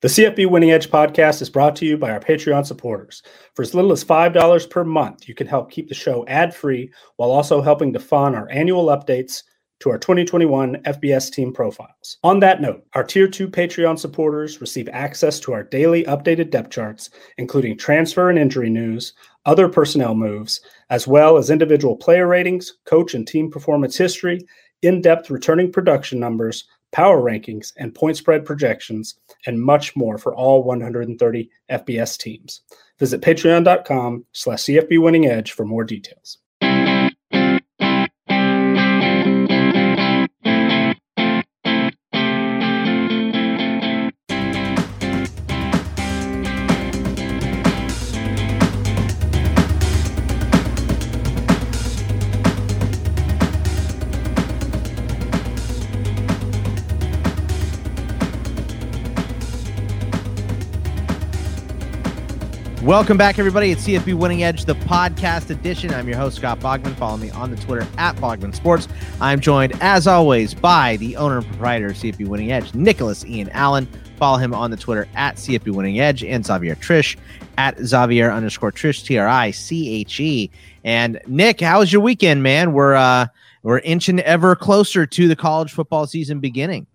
The CFB Winning Edge podcast is brought to you by our Patreon supporters. For as little as $5 per month, you can help keep the show ad free while also helping to fund our annual updates to our 2021 FBS team profiles. On that note, our Tier 2 Patreon supporters receive access to our daily updated depth charts, including transfer and injury news, other personnel moves, as well as individual player ratings, coach and team performance history, in depth returning production numbers power rankings, and point spread projections, and much more for all 130 FBS teams. Visit patreon.com slash CFB Winning Edge for more details. Welcome back, everybody. It's CFB Winning Edge, the podcast edition. I'm your host, Scott Bogman. Follow me on the Twitter at Bogman Sports. I'm joined, as always, by the owner and proprietor of CFB Winning Edge, Nicholas Ian Allen. Follow him on the Twitter at CFB Winning Edge and Xavier Triche at Xavier underscore Triche, T R I C H E. And Nick, how was your weekend, man? We're uh we're inching ever closer to the college football season beginning.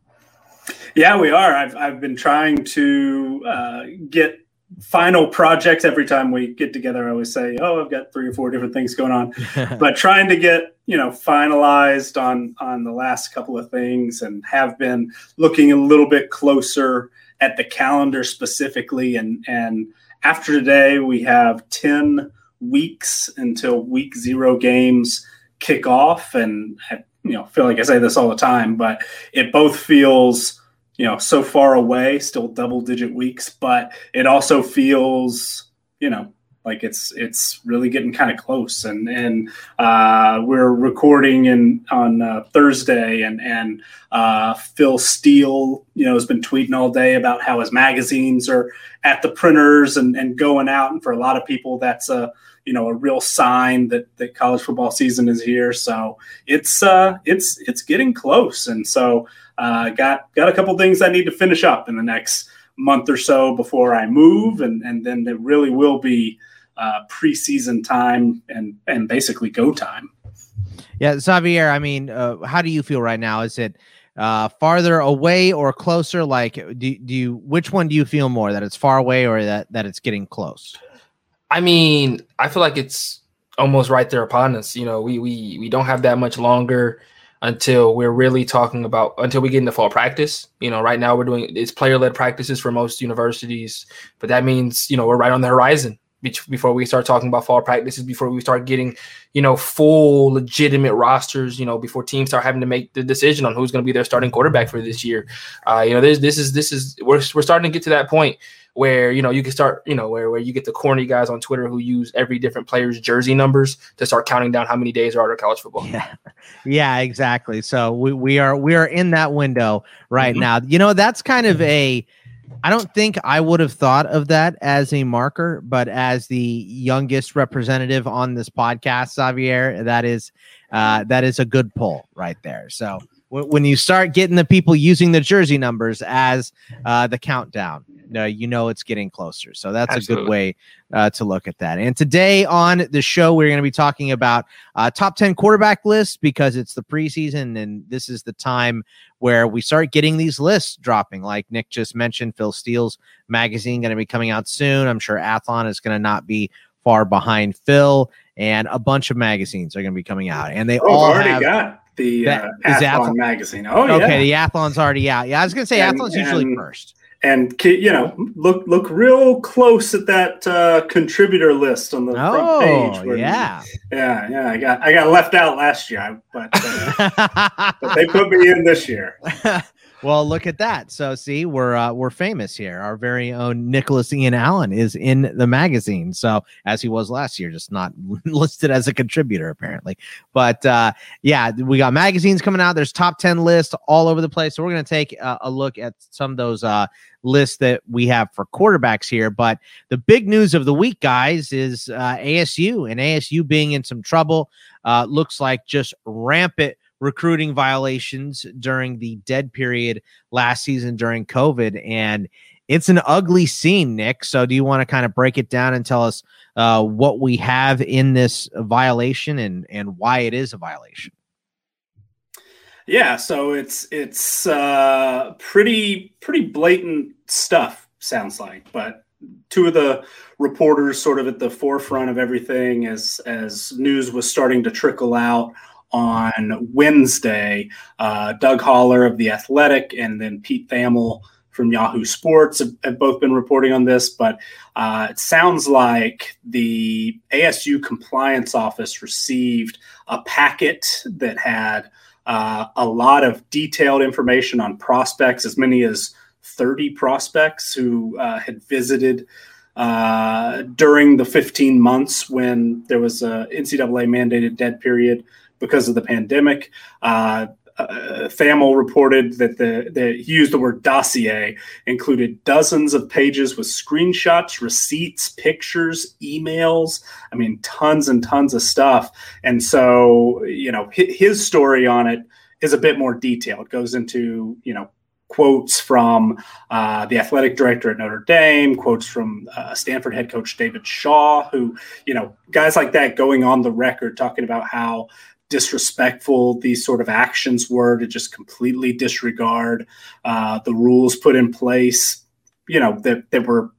Yeah, we are. I've I've been trying to uh, get final projects every time we get together i always say oh i've got three or four different things going on. But trying to get you know finalized on on the last couple of things and have been looking a little bit closer at the calendar specifically. And and after today we have 10 weeks until week zero games kick off. And I, you know feel like i say this all the time but it both feels you know so far away still double digit weeks but it also feels you know like it's it's really getting kind of close. And and uh, we're recording in on uh, Thursday and and uh, Phil Steele you know has been tweeting all day about how his magazines are at the printers and and going out. And for a lot of people that's a you know a real sign that that college football season is here. So it's uh it's it's getting close. And so uh, got got a couple things I need to finish up in the next month or so before I move, and and then it really will be uh, preseason time and and basically go time. Yeah, Xavier. I mean, uh, how do you feel right now? Is it uh, farther away or closer? Like, do, do you which one do you feel more that it's far away or that that it's getting close? I mean, I feel like it's almost right there upon us. You know, we we we don't have that much longer until we're really talking about until we get into fall practice. You know, right now we're doing it's player led practices for most universities, but that means you know we're right on the horizon before we start talking about fall practices, before we start getting, you know, full legitimate rosters, you know, before teams start having to make the decision on who's going to be their starting quarterback for this year. Uh, you know, this this is this is we're we're starting to get to that point where you know you can start you know where, where you get the corny guys on twitter who use every different player's jersey numbers to start counting down how many days are out of college football. Yeah. Yeah exactly. So we, we are we are in that window right mm-hmm. now. You know that's kind of a I don't think I would have thought of that as a marker, but as the youngest representative on this podcast, Xavier, that is uh, that is a good pull right there. So when you start getting the people using the jersey numbers as uh, the countdown, uh, you know it's getting closer. So that's Absolutely. a good way uh, to look at that. And today on the show, we're going to be talking about uh, top 10 quarterback lists because it's the preseason and this is the time where we start getting these lists dropping. Like Nick just mentioned, Phil Steele's magazine going to be coming out soon. I'm sure Athlon is going to not be far behind Phil, and a bunch of magazines are going to be coming out. And they oh, all already have, got the that, uh, Athlon, Athlon, magazine. Oh, yeah. Okay, the Athlon's already out. Yeah, I was going to say and, Athlon's usually first. And you know, look look real close at that uh, contributor list on the oh, front page. yeah, yeah, yeah. I got I got left out last year, but, uh, but they put me in this year. Well, look at that. So, see, we're uh, we're famous here. Our very own Nicholas Ian Allen is in the magazine. So, as he was last year, just not listed as a contributor apparently. But uh, yeah, we got magazines coming out. There's top ten lists all over the place. So, we're to take uh, a look at some of those uh, lists that we have for quarterbacks here. But the big news of the week, guys, is uh, ASU and ASU being in some trouble. Uh, looks like just rampant recruiting violations during the dead period last season during COVID. And it's an ugly scene, Nick. So do you want to kind of break it down and tell us uh, what we have in this violation and and why it is a violation? Yeah, so it's it's uh, pretty pretty blatant stuff. Sounds like, but two of the reporters sort of at the forefront of everything as as news was starting to trickle out on Wednesday. Uh, Doug Haller of the Athletic and then Pete Thamel from Yahoo Sports have, have both been reporting on this, but uh, it sounds like the ASU compliance office received a packet that had uh, a lot of detailed information on prospects, as many as 30 prospects who uh, had visited uh, during the 15 months when there was a NCAA mandated dead period because of the pandemic. Uh, uh, Thamel reported that the, he used the word dossier included dozens of pages with screenshots, receipts, pictures, emails. I mean, tons and tons of stuff. And so, you know, his story on it is a bit more detailed. It Goes into you know quotes from uh, the athletic director at Notre Dame, quotes from uh, Stanford head coach David Shaw, who, you know, guys like that going on the record talking about how disrespectful these sort of actions were to just completely disregard uh, the rules put in place, you know, that, that were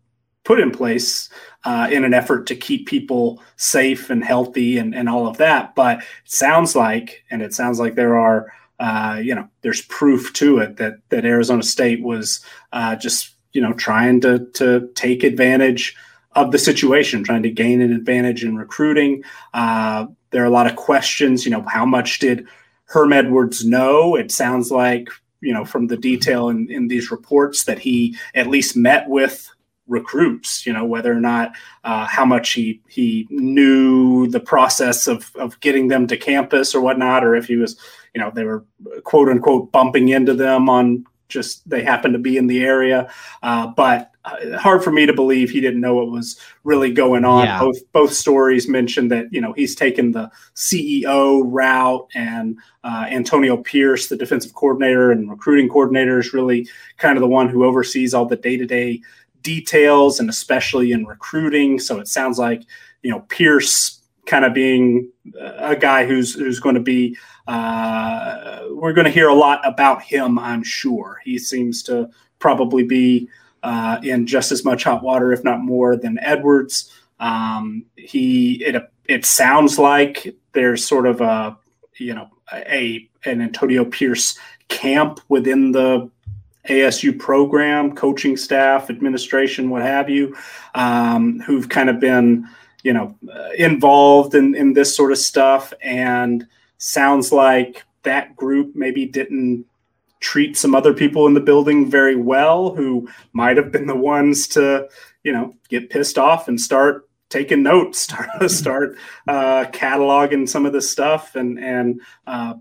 put in place uh, in an effort to keep people safe and healthy and, and all of that. But it sounds like, and it sounds like there are, uh, you know, there's proof to it that that Arizona State was uh, just, you know, trying to to take advantage of the situation, trying to gain an advantage in recruiting. Uh, there are a lot of questions. You know, how much did Herm Edwards know? It sounds like, you know, from the detail in, in these reports that he at least met with recruits you know whether or not uh, how much he he knew the process of of getting them to campus or whatnot or if he was you know they were quote unquote bumping into them on just they happened to be in the area uh, but uh, hard for me to believe he didn't know what was really going on. Yeah. Both both stories mentioned that you know he's taken the CEO route, and uh, Antonio Pierce, the defensive coordinator and recruiting coordinator, is really kind of the one who oversees all the day to day details, and especially in recruiting. So it sounds like you know Pierce kind of being a guy who's who's going to be. Uh, we're going to hear a lot about him, I'm sure. He seems to probably be uh, in just as much hot water, if not more, than Edwards. Um, he it it sounds like there's sort of a you know a an Antonio Pierce camp within the ASU program, coaching staff, administration, what have you, um, who've kind of been you know uh, involved in in this sort of stuff, and sounds like that group maybe didn't treat some other people in the building very well who might have been the ones to, you know, get pissed off and start taking notes, start start uh, cataloging some of this stuff, and and uh,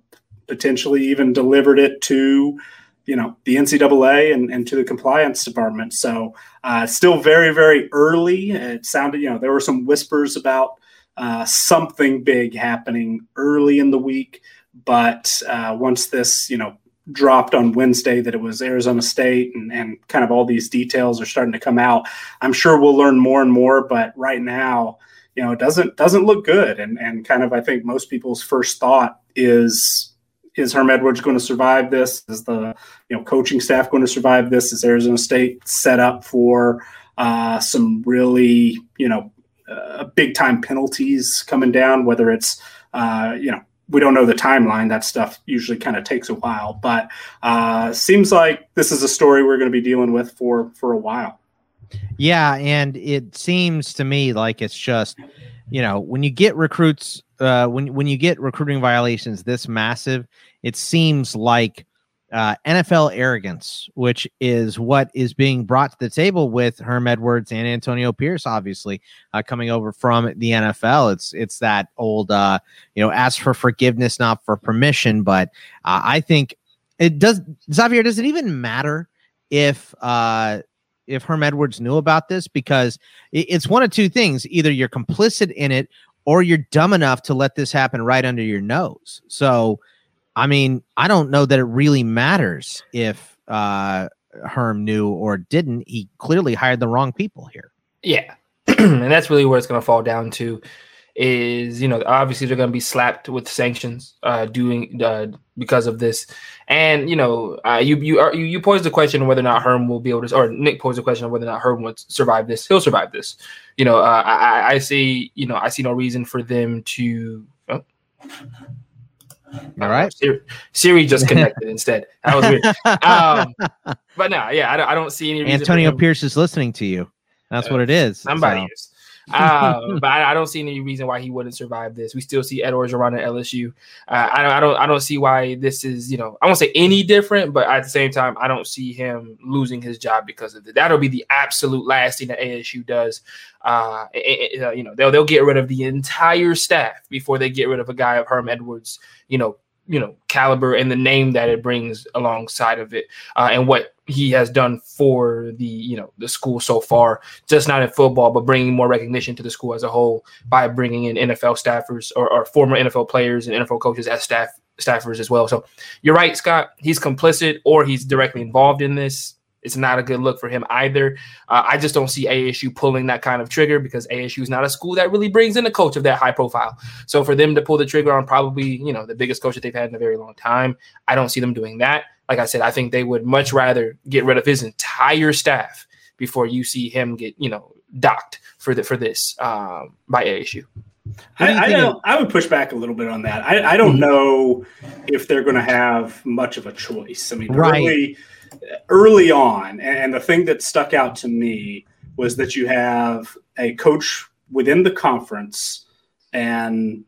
potentially even delivered it to you know the NCAA and, and to the compliance department. So uh, still very very early. It sounded you know there were some whispers about uh, something big happening early in the week, but uh, once this you know dropped on Wednesday that it was Arizona State and, and kind of all these details are starting to come out. I'm sure we'll learn more and more, but right now, you know, it doesn't doesn't look good. And and kind of I think most people's first thought is is Herm Edwards going to survive this? Is the you know coaching staff going to survive this? Is Arizona State set up for uh, some really you know uh, big time penalties coming down? Whether it's uh, you know we don't know the timeline. That stuff usually kind of takes a while, but uh, seems like this is a story we're going to be dealing with for for a while. Yeah, and it seems to me like it's just you know when you get recruits uh, when when you get recruiting violations this massive, it seems like uh, NFL arrogance, which is what is being brought to the table with Herm Edwards and Antonio Pierce, obviously uh, coming over from the NFL. It's it's that old, uh, you know, ask for forgiveness, not for permission. But uh, I think it does. Xavier, does it even matter if uh, if Herm Edwards knew about this? Because it's one of two things: either you're complicit in it, or you're dumb enough to let this happen right under your nose. So I mean, I don't know that it really matters if uh, Herm knew or didn't. He clearly hired the wrong people here. Yeah, and that's really where it's going to fall down to is you know obviously they're going to be slapped with sanctions uh doing uh because of this and you know uh, you you are you, you posed the question whether or not herm will be able to or nick posed the question of whether or not herm would survive this he'll survive this you know uh, i i see you know i see no reason for them to oh. All right. Siri, Siri just connected instead. That was weird. Um but no yeah I don't, I don't see any reason antonio pierce is listening to you. That's what it is Somebody So, is. Uh, but I, I don't see any reason why he wouldn't survive this. We still see Edwards around at LSU. Uh, I, don't, I don't I don't see why this is you know I won't say any different, but at the same time I don't see him losing his job because of it. That'll be the absolute last thing that ASU does. Uh, it- it- you know they'll they'll get rid of the entire staff before they get rid of a guy of Herm Edwards. You know you know caliber and the name that it brings alongside of it uh, and what he has done for the you know the school so far. Just not in football but bringing more recognition to the school as a whole by bringing in nfl staffers or, or former nfl players and nfl coaches as staff staffers as well. So you're right scott. He's complicit or he's directly involved in this it's not a good look for him either. Uh, I just don't see ASU pulling that kind of trigger because ASU is not a school that really brings in a coach of that high profile. So for them to pull the trigger on probably you know the biggest coach that they've had in a very long time, I don't see them doing that. Like I said, I think they would much rather get rid of his entire staff before you see him get you know docked for the for this um, by ASU. What do you I, I, don't, I would push back a little bit on that. I, I don't Mhm. know if they're going to have much of a choice. I mean, Right. early, early on, and the thing that stuck out to me was that you have a coach within the conference, and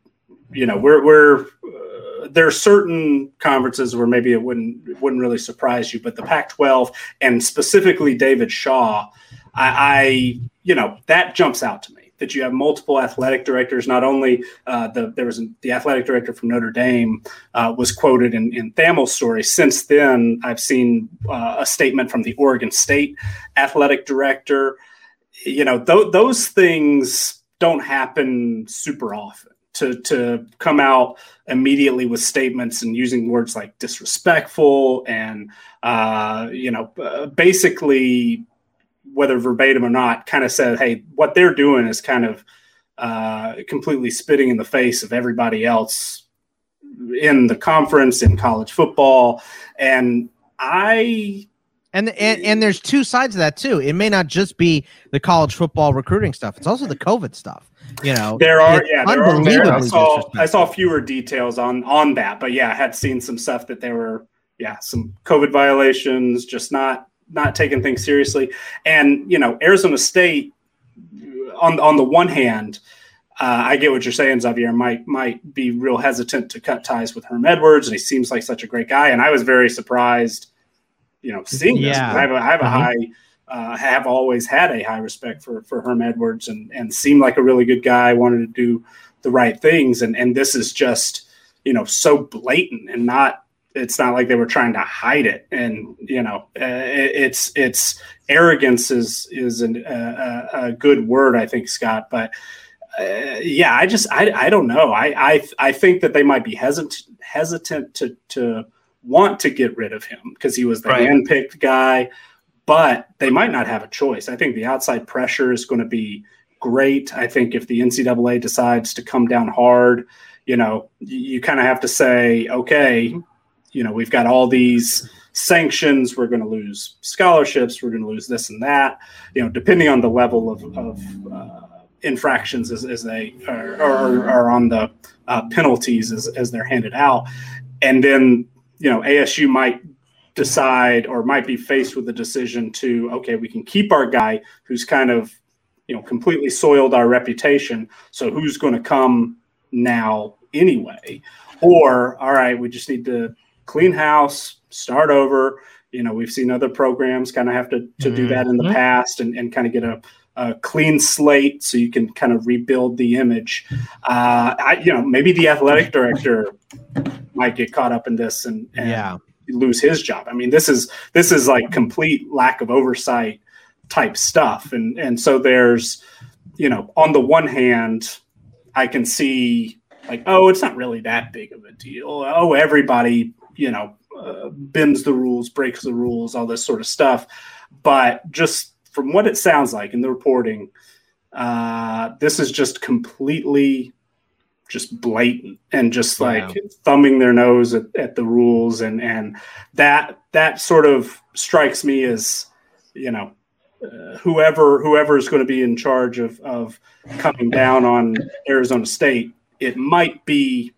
you know, we're we're uh, there are certain conferences where maybe it wouldn't it wouldn't really surprise you, but the Pac-12 and specifically David Shaw, I, I you know that jumps out to me that you have multiple athletic directors. Not only uh, the there was the athletic director from Notre Dame uh, was quoted in, in Thamel's story. Since then, I've seen uh, a statement from the Oregon State athletic director. You know, th- those things don't happen super often. To to come out immediately with statements and using words like disrespectful and uh, you know basically whether verbatim or not, kind of said, "Hey, what they're doing is kind of uh, completely spitting in the face of everybody else in the conference in college football." And I, And, and and there's two sides of that too. It may not just be the college football recruiting stuff. It's also the COVID stuff. You know, there are, yeah, there are. I saw, I saw fewer details on on that, but yeah, I had seen some stuff that there were, yeah, some COVID violations, just not not taking things seriously. And you know, Arizona State, on on the one hand, uh, I get what you're saying, Xavier. Might might be real hesitant to cut ties with Herm Edwards, and he seems like such a great guy. And I was very surprised, you know, seeing this. Yeah. I have a, I have a Mhm. high, uh, have always had a high respect for for Herm Edwards, and and seemed like a really good guy. Wanted to do the right things, and and this is just you know so blatant and not. It's not like they were trying to hide it, and you know, uh, it, it's it's arrogance is is an, uh, a, a good word, I think, Scott. But uh, yeah, I just I, I don't know. I, I I think that they might be hesitant hesitant to to want to get rid of him because he was the Right. handpicked guy, but they might not have a choice. I think the outside pressure is going to be great. I think if the NCAA decides to come down hard, you know, you, you kind of have to say, okay, you know, we've got all these sanctions. We're going to lose scholarships. We're going to lose this and that. You know, depending on the level of, of uh, infractions as, as they are, are, are on the uh, penalties as, as they're handed out. And then, you know, ASU might decide or might be faced with the decision to, okay, we can keep our guy who's kind of, you know, completely soiled our reputation. So who's going to come now anyway? Or, all right, we just need to clean house, start over. You know, we've seen other programs kind of have to, to do that in the Mhm. past and, and kind of get a, a clean slate so you can kind of rebuild the image. Uh, I, you know, maybe the athletic director might get caught up in this and, and yeah. lose his job. I mean, this is this is like complete lack of oversight type stuff. And and so there's, you know, on the one hand, I can see like, oh, it's not really that big of a deal. Oh, everybody, you know, uh, bends the rules, breaks the rules, all this sort of stuff. But just from what it sounds like in the reporting, uh, this is just completely just blatant and just like thumbing their nose at, at, the rules and and that that sort of strikes me as you know uh, whoever whoever is going to be in charge of of coming down on Arizona State it might be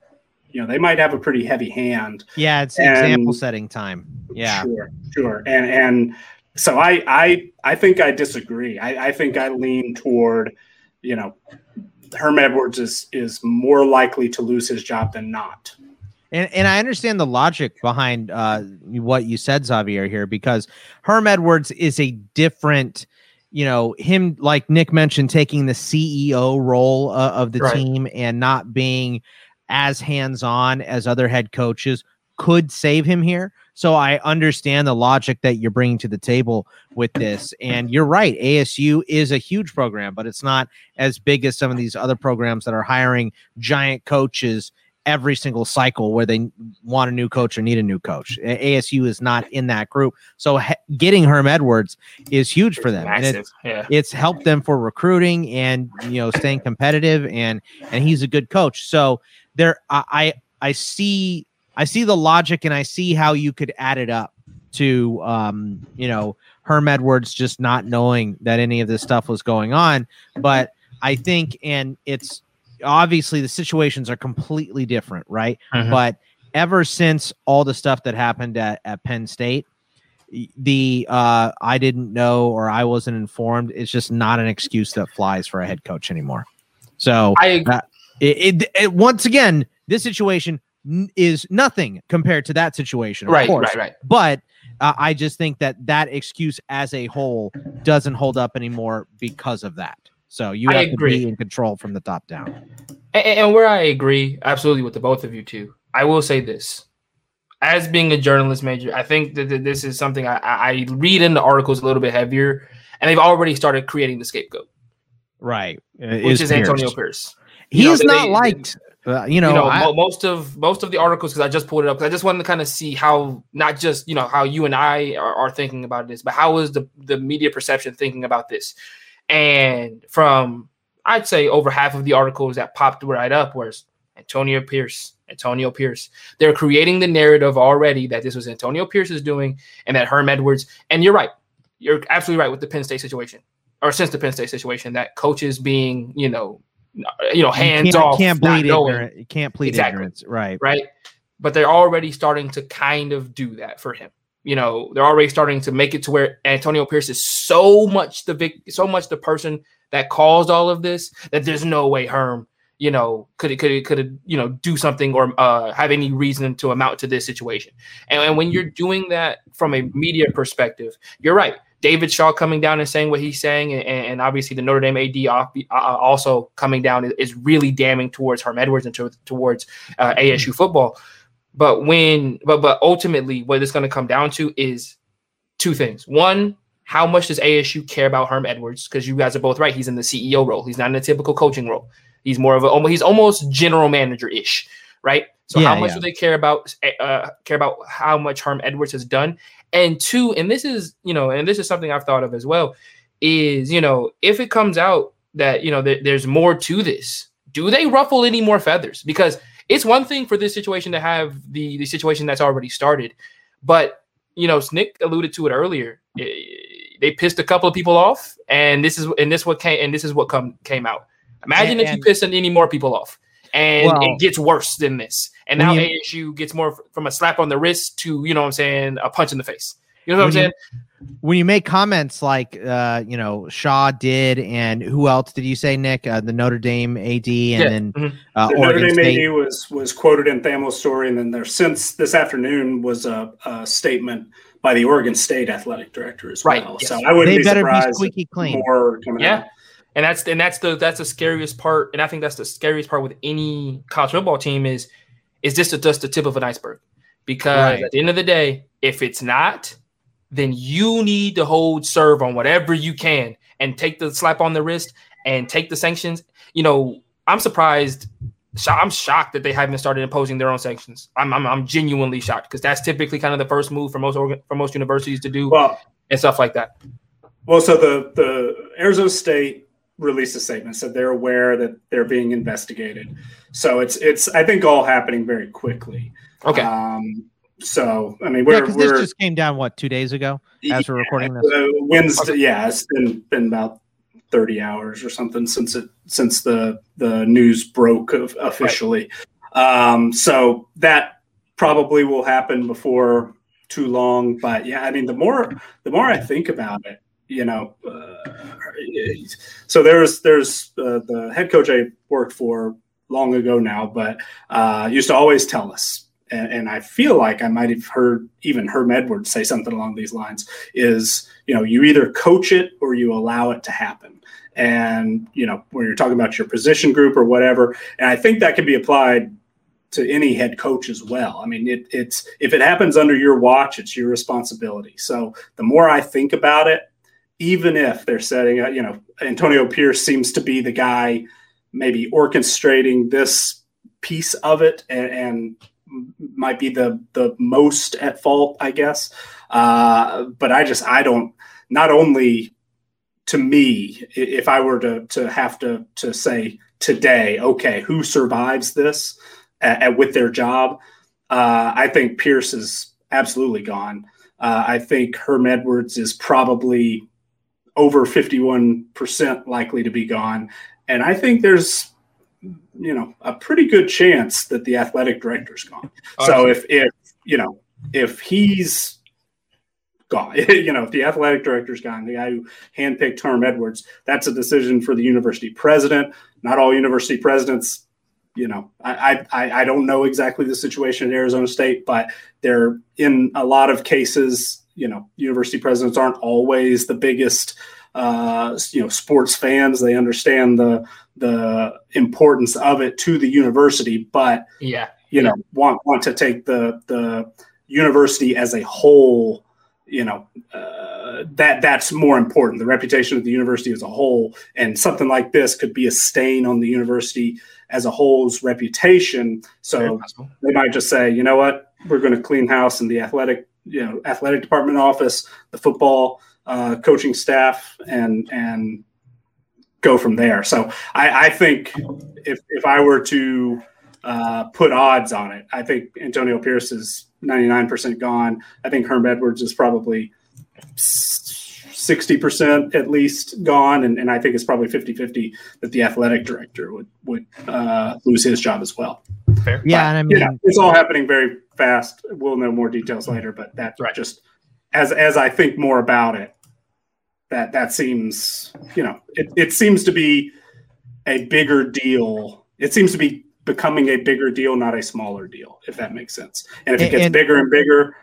you know they might have a pretty heavy hand. Yeah it's and, example setting time. Yeah. Sure sure. And and so I I I think I disagree. I, I think I lean toward you know Herm Edwards is is more likely to lose his job than not. And, and I understand the logic behind uh, what you said, Xavier, here, because Herm Edwards is a different, you know, him, like Nick mentioned, taking the CEO role uh, of the right. team and not being as hands on as other head coaches could save him here. So I understand the logic that you're bringing to the table with this. And you're right. ASU is a huge program, but it's not as big as some of these other programs that are hiring giant coaches every single cycle where they want a new coach or need a new coach. ASU is not in that group. So getting Herm Edwards is huge for them. It's, yeah. it's helped them for recruiting and, you know, staying competitive and, and he's a good coach. So there, I, I see I see the logic and I see how you could add it up to um, you know, Herm Edwards just not knowing that any of this stuff was going on. But I think and it's obviously the situations are completely different, right? Mm-hmm. But ever since all the stuff that happened at, at Penn State, the uh I didn't know or I wasn't informed, it's just not an excuse that flies for a head coach anymore. So I uh, it, it, it once again, this situation is nothing compared to that situation. right, course. right, right. But uh, I just think that that excuse as a whole doesn't hold up anymore because of that. So you have to be in control from the top down. And, and where I agree absolutely with the both of you too, I will say this: as being a journalist major, I think that this is something I, I read in the articles a little bit heavier, and they've already started creating the scapegoat. Right, which is, is Antonio Pierce. He's know, not they, liked. Uh, you know, you know I, most of most of the articles because I just pulled it up because I just wanted to kind of see how not just you know how you and I are, are thinking about this, but how is the the media perception thinking about this? And from I'd say over half of the articles that popped right up was Antonio Pierce, Antonio Pierce. They're creating the narrative already that this was Antonio Pierce is doing and that Herm Edwards. And you're right, you're absolutely right with the Penn State situation, or since the Penn State situation, that coaches being you know you know, hands you off. Can't bleed ignorant. You can't plead exactly. ignorance. Right. Right. But they're already starting to kind of do that for him. You know, they're already starting to make it to where Antonio Pierce is so much the vic- so much the person that caused all of this that there's no way Herm, you know, could it could it could you know do something or uh, have any reason to amount to this situation. And, and when you're doing that from a media perspective, you're right. David Shaw coming down and saying what he's saying, and, and obviously the Notre Dame AD off, uh, also coming down is really damning towards Herm Edwards and to, towards uh, ASU football. But when, but but ultimately, what it's going to come down to is two things. One, how much does ASU care about Herm Edwards? Because you guys are both right. He's in the CEO role. He's not in a typical coaching role. He's more of a he's almost general manager ish, right? So yeah, how much yeah. do they care about uh, care about how much Herm Edwards has done? And two, and this is, you know, and this is something I've thought of as well, is, you know, if it comes out that, you know, th- there's more to this, do they ruffle any more feathers? Because it's one thing for this situation to have the, the situation that's already started. But, you know, Nick alluded to it earlier. It, they pissed a couple of people off, and this is and this what came and this is what come came out. Imagine and, if you pissed any more people off and well, it gets worse than this. And now you, ASU gets more from a slap on the wrist to you know what I'm saying a punch in the face. You know what I'm saying? when you make comments like uh, you know Shaw did, and who else did you say, Nick? Uh, the Notre Dame AD, and yeah. then mm-hmm. uh, the Notre Dame State. AD was was quoted in Thamel's story, and then there since this afternoon was a, a statement by the Oregon State athletic director as well. Right. Yes. So I wouldn't they be better surprised be squeaky clean. More coming yeah. Out and that's and that's the that's the scariest part. And I think that's the scariest part with any college football team is is this just the tip of an iceberg? Because right. at the end of the day, if it's not, then you need to hold serve on whatever you can and take the slap on the wrist and take the sanctions. You know, I'm surprised I'm shocked that they haven't started imposing their own sanctions. I'm I'm, I'm genuinely shocked because that's typically kind of the first move for most organ, for most universities to do well, and stuff like that. Well, so the the Arizona State released a statement said they're aware that they're being investigated. So it's it's I think all happening very quickly. Okay. Um, so I mean, we're, yeah, this just came down what two days ago as we're recording this. Uh, Wednesday, yeah, it's been been about thirty hours or something since it since the the news broke of, officially. Right. Um, so that probably will happen before too long. But yeah, I mean, the more the more I think about it, you know, uh, so there's there's uh, the head coach I worked for long ago now, but uh, used to always tell us, and, and, I feel like I might have heard even Herm Edwards say something along these lines: is you know you either coach it or you allow it to happen. And you know when you're talking about your position group or whatever, and I think that can be applied to any head coach as well. I mean, it, it's if it happens under your watch, it's your responsibility. So the more I think about it, even if they're setting up, you know, Antonio Pierce seems to be the guy maybe orchestrating this piece of it and, and might be the the most at fault, I guess. Uh, but I just I don't not only to me, if I were to to have to to say today, okay, who survives this at, at, with their job? Uh, I think Pierce is absolutely gone. Uh, I think Herm Edwards is probably over 51% likely to be gone. And I think there's, you know, a pretty good chance that the athletic director's gone. Awesome. So if, if, you know, if he's gone, you know, if the athletic director's gone, the guy who handpicked Herm Edwards, that's a decision for the university president. Not all university presidents you know, I, I I don't know exactly the situation at Arizona State, but they're in a lot of cases you know, university presidents aren't always the biggest, uh, you know, sports fans. They understand the the importance of it to the university, but yeah, you know, want want to take the the university as a whole. You know, uh, that that's more important. The reputation of the university as a whole, and something like this could be a stain on the university as a whole's reputation. So they might just say, you know what, we're going to clean house, and the athletic you know athletic department office, the football uh, coaching staff, and and go from there. So I, I think if if I were to uh, put odds on it, I think Antonio Pierce is 99% gone. I think Herm Edwards is probably 60% at least gone. And, and I think it's probably 50 50 that the athletic director would, would uh, lose his job as well. Fair. Yeah. But, and I mean, you know, it's all happening very fast. We'll know more details later, but that's right. just as as I think more about it, that that seems you know it, it seems to be a bigger deal. It seems to be becoming a bigger deal, not a smaller deal, if that makes sense. And if it gets and, bigger and bigger,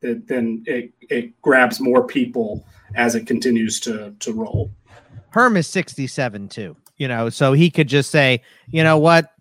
then it it grabs more people as it continues to to roll. Herm is 67 too, you know, so he could just say, you know what,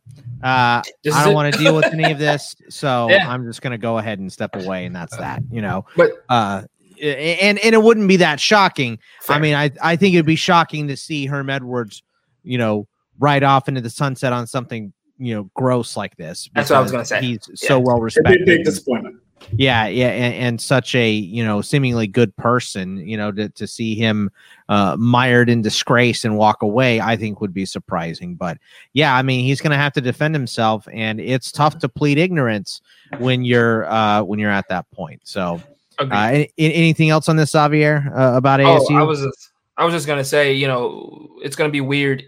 uh, I don't want to deal with any of this, so yeah. I'm just going to go ahead and step away, and that's that. You know, but uh, and and it wouldn't be that shocking. Fair. I mean, I I think it'd be shocking to see Herm Edwards, you know, ride off into the sunset on something you know gross like this. That's what I was going to say. He's yeah. so well respected. Big disappointment. Yeah, yeah, and, and, such a you know seemingly good person, you know, to to see him uh, mired in disgrace and walk away, I think would be surprising. But yeah, I mean, he's going to have to defend himself, and it's tough to plead ignorance when you're uh, when you're at that point. So, uh, any, anything else on this, Xavier, uh, about ASU? Oh, I was just, I was just going to say, you know, it's going to be weird.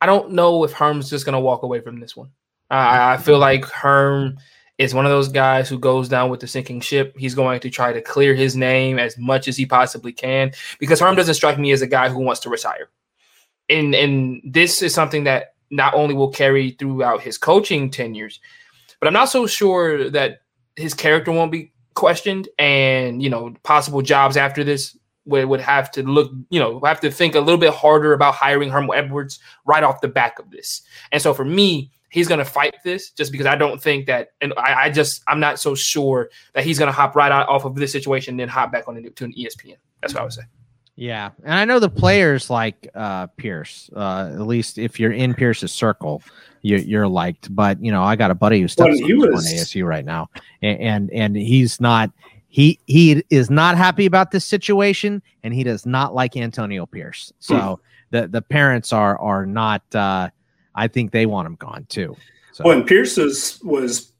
I don't know if Herm's just going to walk away from this one. I feel like Herm is one of those guys who goes down with the sinking ship. He's going to try to clear his name as much as he possibly can because Herm doesn't strike me as a guy who wants to retire. And and this is something that not only will carry throughout his coaching tenures, but I'm not so sure that his character won't be questioned and you know possible jobs after this would, would have to look, you know, have to think a little bit harder about hiring Herm Edwards right off the back of this. And so for me, he's going to fight this just because I don't think that, and I, I just, I'm not so sure that he's going to hop right out off of this situation and then hop back on to an ESPN. That's what I would say. Yeah, and I know the players like uh, Pierce. Uh, at least if you're in Pierce's circle, you, you're liked. But you know, I got a buddy who's Well, stuck on was- ASU right now, and, and and he's not. He he is not happy about this situation, and he does not like Antonio Pierce. So the the parents are are not. Uh, I think they want him gone too. So Well, and Pierce was, was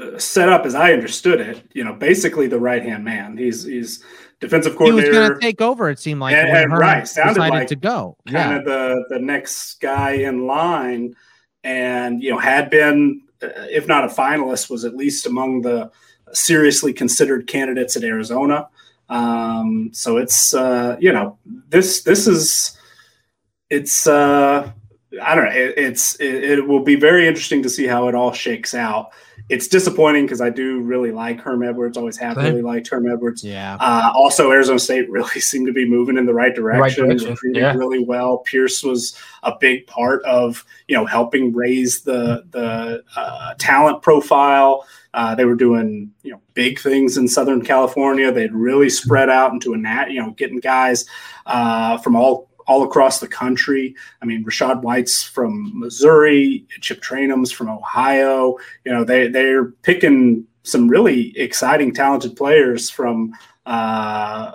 uh, set up as I understood it. You know, basically the right hand man. He's he's defensive coordinator. he was going to take over. It seemed like And- and right, sounded decided like to go. kind Yeah, of the the next guy in line, and you know had been, uh, if not a finalist, was at least among the seriously considered candidates at Arizona. Um, so it's uh, you know this this is it's uh, I don't know it, it's it, it will be very interesting to see how it all shakes out. It's disappointing because I do really like Herm Edwards. Always have really liked Herm Edwards. yeah. Uh, also, Arizona State really seemed to be moving in the right direction, direction, recruiting yeah. really well. Pierce was a big part of you know helping raise the the uh, talent profile. Uh, they were doing you know big things in Southern California. They'd really spread out into a nat, you know, getting guys uh, from all all across the country. I mean, Rachaad White's from Missouri, Chip Trayanum's from Ohio. You know, they they're picking some really exciting, talented players from uh,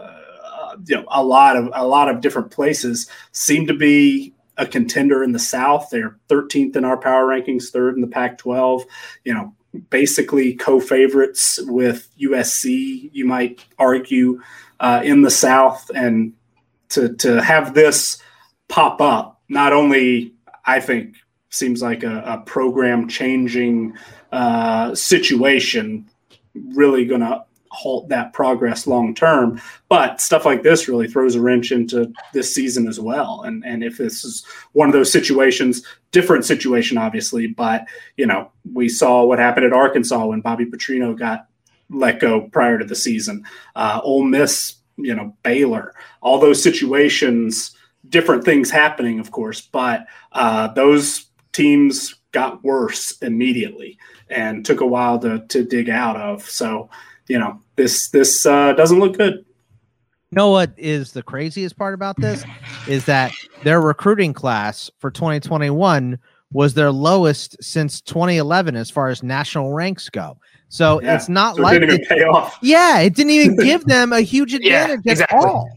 you know a lot of a lot of different places. Seem to be a contender in the South. They're 13th in our power rankings, third in the Pac-12. You know, basically co-favorites with USC. You might argue uh, in the South, and to to have this pop up, not only I think seems like a, a program changing uh, situation, really going to halt that progress long term. But stuff like this really throws a wrench into this season as well. And and if this is one of those situations, different situation obviously, but you know we saw what happened at Arkansas when Bobby Petrino got let go prior to the season. Uh, Ole Miss, you know Baylor, all those situations, different things happening, of course, but uh, those teams got worse immediately and took a while to to dig out of. So you know this this uh, doesn't look good. You know what is the craziest part about this is that their recruiting class for 2021 was their lowest since 2011 as far as national ranks go. So Yeah. it's not So it like didn't even it- pay off. yeah, it didn't even give them a huge Yeah, advantage exactly. at all.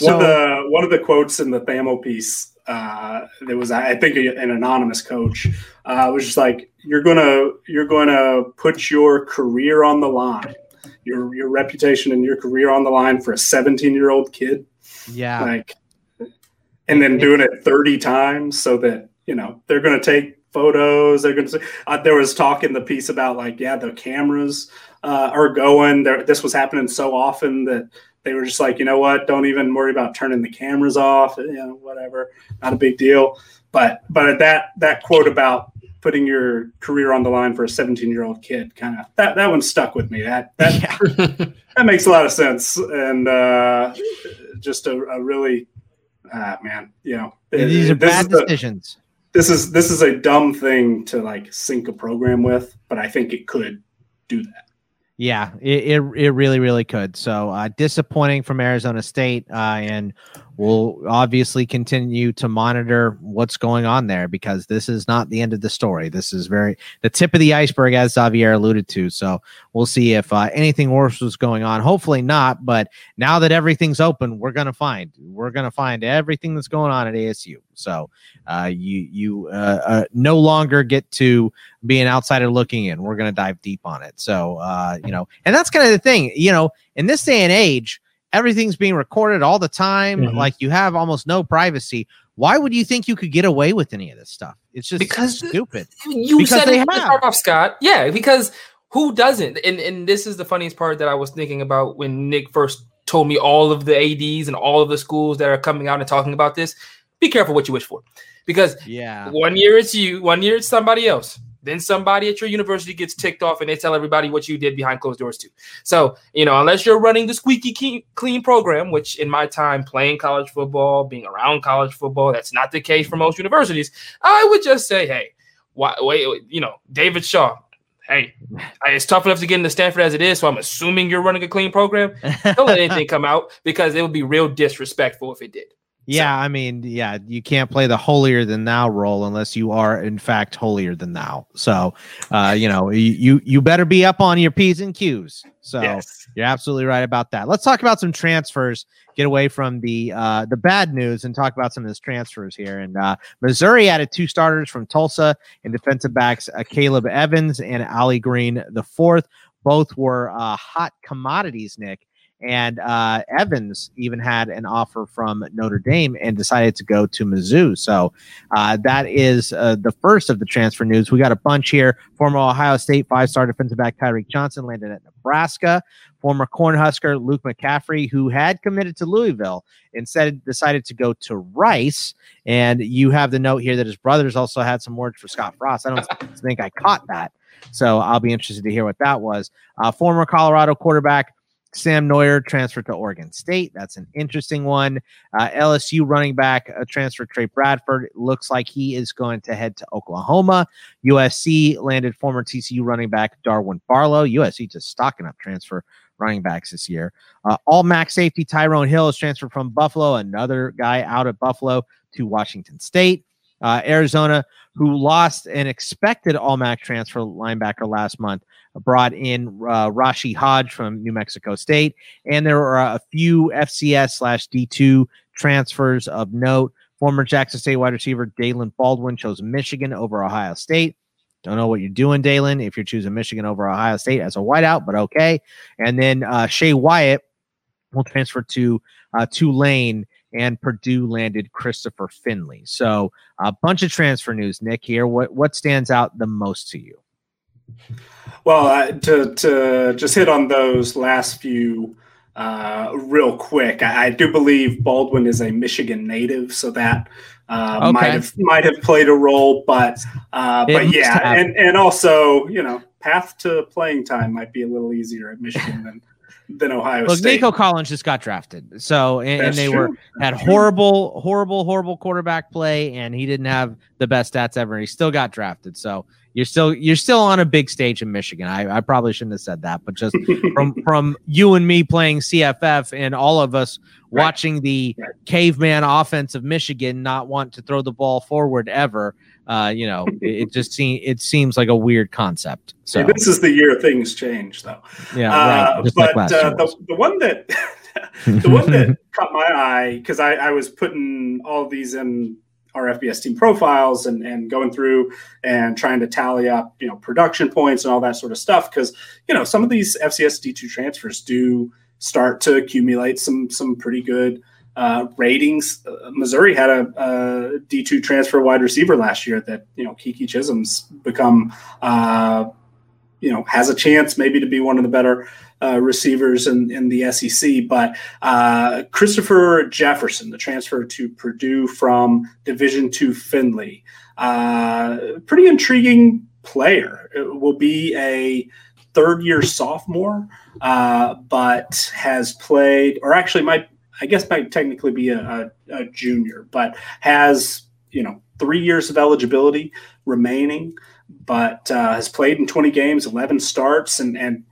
one of So the one of the quotes in the Thamel piece, uh, there was I think an anonymous coach uh, was just like, "You're gonna you're gonna put your career on the line, your your reputation and your career on the line for a 17 year old kid, yeah, like, and then doing it 30 times so that you know they're gonna take." Photos. They're going to. Uh, there was talk in the piece about like, yeah, the cameras uh, are going. There, this was happening so often that they were just like, you know what? Don't even worry about turning the cameras off. You know, whatever, not a big deal. But but that that quote about putting your career on the line for a 17 year old kid, kind of that that one stuck with me. That that yeah. that makes a lot of sense, and uh, just a, a really, ah, man, you know, These are bad the- decisions. This is this is a dumb thing to like sink a program with, but I think it could do that. Yeah, it, it, it really, really could. So uh, disappointing from Arizona State. Uh, and we'll obviously continue to monitor what's going on there because this is not the end of the story. This is very the tip of the iceberg, as Xavier alluded to. So we'll see if uh, anything worse was going on. Hopefully not. But now that everything's open, we're gonna find we're gonna find everything that's going on at ASU. So uh, you you uh, uh, no longer get to be an outsider looking in. We're to dive deep on it. So, uh, you know, and that's kind of the thing, you know, in this day and age, everything's being recorded all the time. Mhm. Like you have almost no privacy. Why would you think you could get away with any of this stuff? It's just Because- stupid. You Because said they it have. off, Scott. Yeah, because who doesn't? And and this is the funniest part that I was thinking about when Nick first told me all of the ads and all of the schools that are coming out and talking about this. Be careful what you wish for, because Yeah. one year it's you, one year it's somebody else. Then somebody at your university gets ticked off and they tell everybody what you did behind closed doors too. So, you know, unless you're running the squeaky clean program, which in my time playing college football, being around college football, that's not the case for most universities. I would just say, hey, why, wait, you know, David Shaw hey, it's tough enough to get into Stanford as it is. So I'm assuming you're running a clean program. Don't let anything come out because it would be real disrespectful if it did. Yeah, so. I mean, yeah, you can't play the holier than thou role unless you are in fact holier than thou. So, uh, you know, you you better be up on your p's and q's. So yes. you're absolutely right about that. Let's talk about some transfers. Get away from the uh, the bad news and talk about some of these transfers here. And uh, Missouri added two starters from Tulsa and defensive backs uh, Caleb Evans and Allie Green the fourth. Both were uh, hot commodities, Nick. And uh, Evans even had an offer from Notre Dame and decided to go to Mizzou. So uh, that is uh, the first of the transfer news. We got a bunch here. Former Ohio State five star defensive back Tyreke Johnson landed at Nebraska. Former Cornhusker Luke McCaffrey, who had committed to Louisville, instead decided to go to Rice. And you have the note here that his brothers also had some words for Scott Frost. I don't think I caught that. So I'll be interested to hear what that was. Uh, former Colorado quarterback Sam Noyer transferred to Oregon State. That's an interesting one. Uh, LSU running back uh, transfer Tre Bradford looks like he is going to head to Oklahoma. USC landed former TCU running back Darwin Barlow. USC just stocking up transfer running backs this year. Uh, all max safety Tyrone Hill is transferred from Buffalo, another guy out of Buffalo to Washington State. Uh, Arizona, who lost an expected All Mac transfer linebacker last month, brought in uh, Rashie Hodge from New Mexico State. And there are a few FCS slash D2 transfers of note. Former Jackson State wide receiver Daylen Baldwin chose Michigan over Ohio State. Don't know what you're doing, Daylen, if you're choosing Michigan over Ohio State as a whiteout, but okay. And then uh, Shae Wyatt will transfer to uh, Tulane and Purdue landed Christopher Finley. So a bunch of transfer news, Nick. Here, what what stands out the most to you? Well, uh, to to just hit on those last few uh, real quick, I, I, do believe Baldwin is a Michigan native, so that uh, okay. might have might have played a role. But uh, but yeah, and and also you know, path to playing time might be a little easier at Michigan than than Ohio Look, State. Nico Collins just got drafted, so and, and they true. were had That's horrible, true. horrible, horrible quarterback play, and he didn't have the best stats ever. He still got drafted, so you're still you're still on a big stage in Michigan. I, I probably shouldn't have said that, but just from from you and me playing CFF and all of us right. watching the right. caveman offense of Michigan not want to throw the ball forward ever. Uh, you know, it, just seems it seems like a weird concept. So this is the year things change, though. Yeah, uh, but like uh, the, the one that the one that caught my eye because I, I was putting all these in our FBS team profiles and, and going through and trying to tally up, you know, production points and all that sort of stuff. Cause, you know, some of these FCS D2 transfers do start to accumulate some, some pretty good uh, ratings. Uh, Missouri had a a D2 transfer wide receiver last year that, you know, Keke Chism's become, uh, you know, has a chance maybe to be one of the better uh, receivers in, in the SEC. But uh, Christopher Jefferson, the transfer to Purdue from Division Two Findlay, uh, pretty intriguing player. It will be a third year sophomore, but has played, or actually might, I guess might technically be a, a, a junior, but has, you know, three years of eligibility remaining, but uh, has played in 20 games, 11 starts, and, and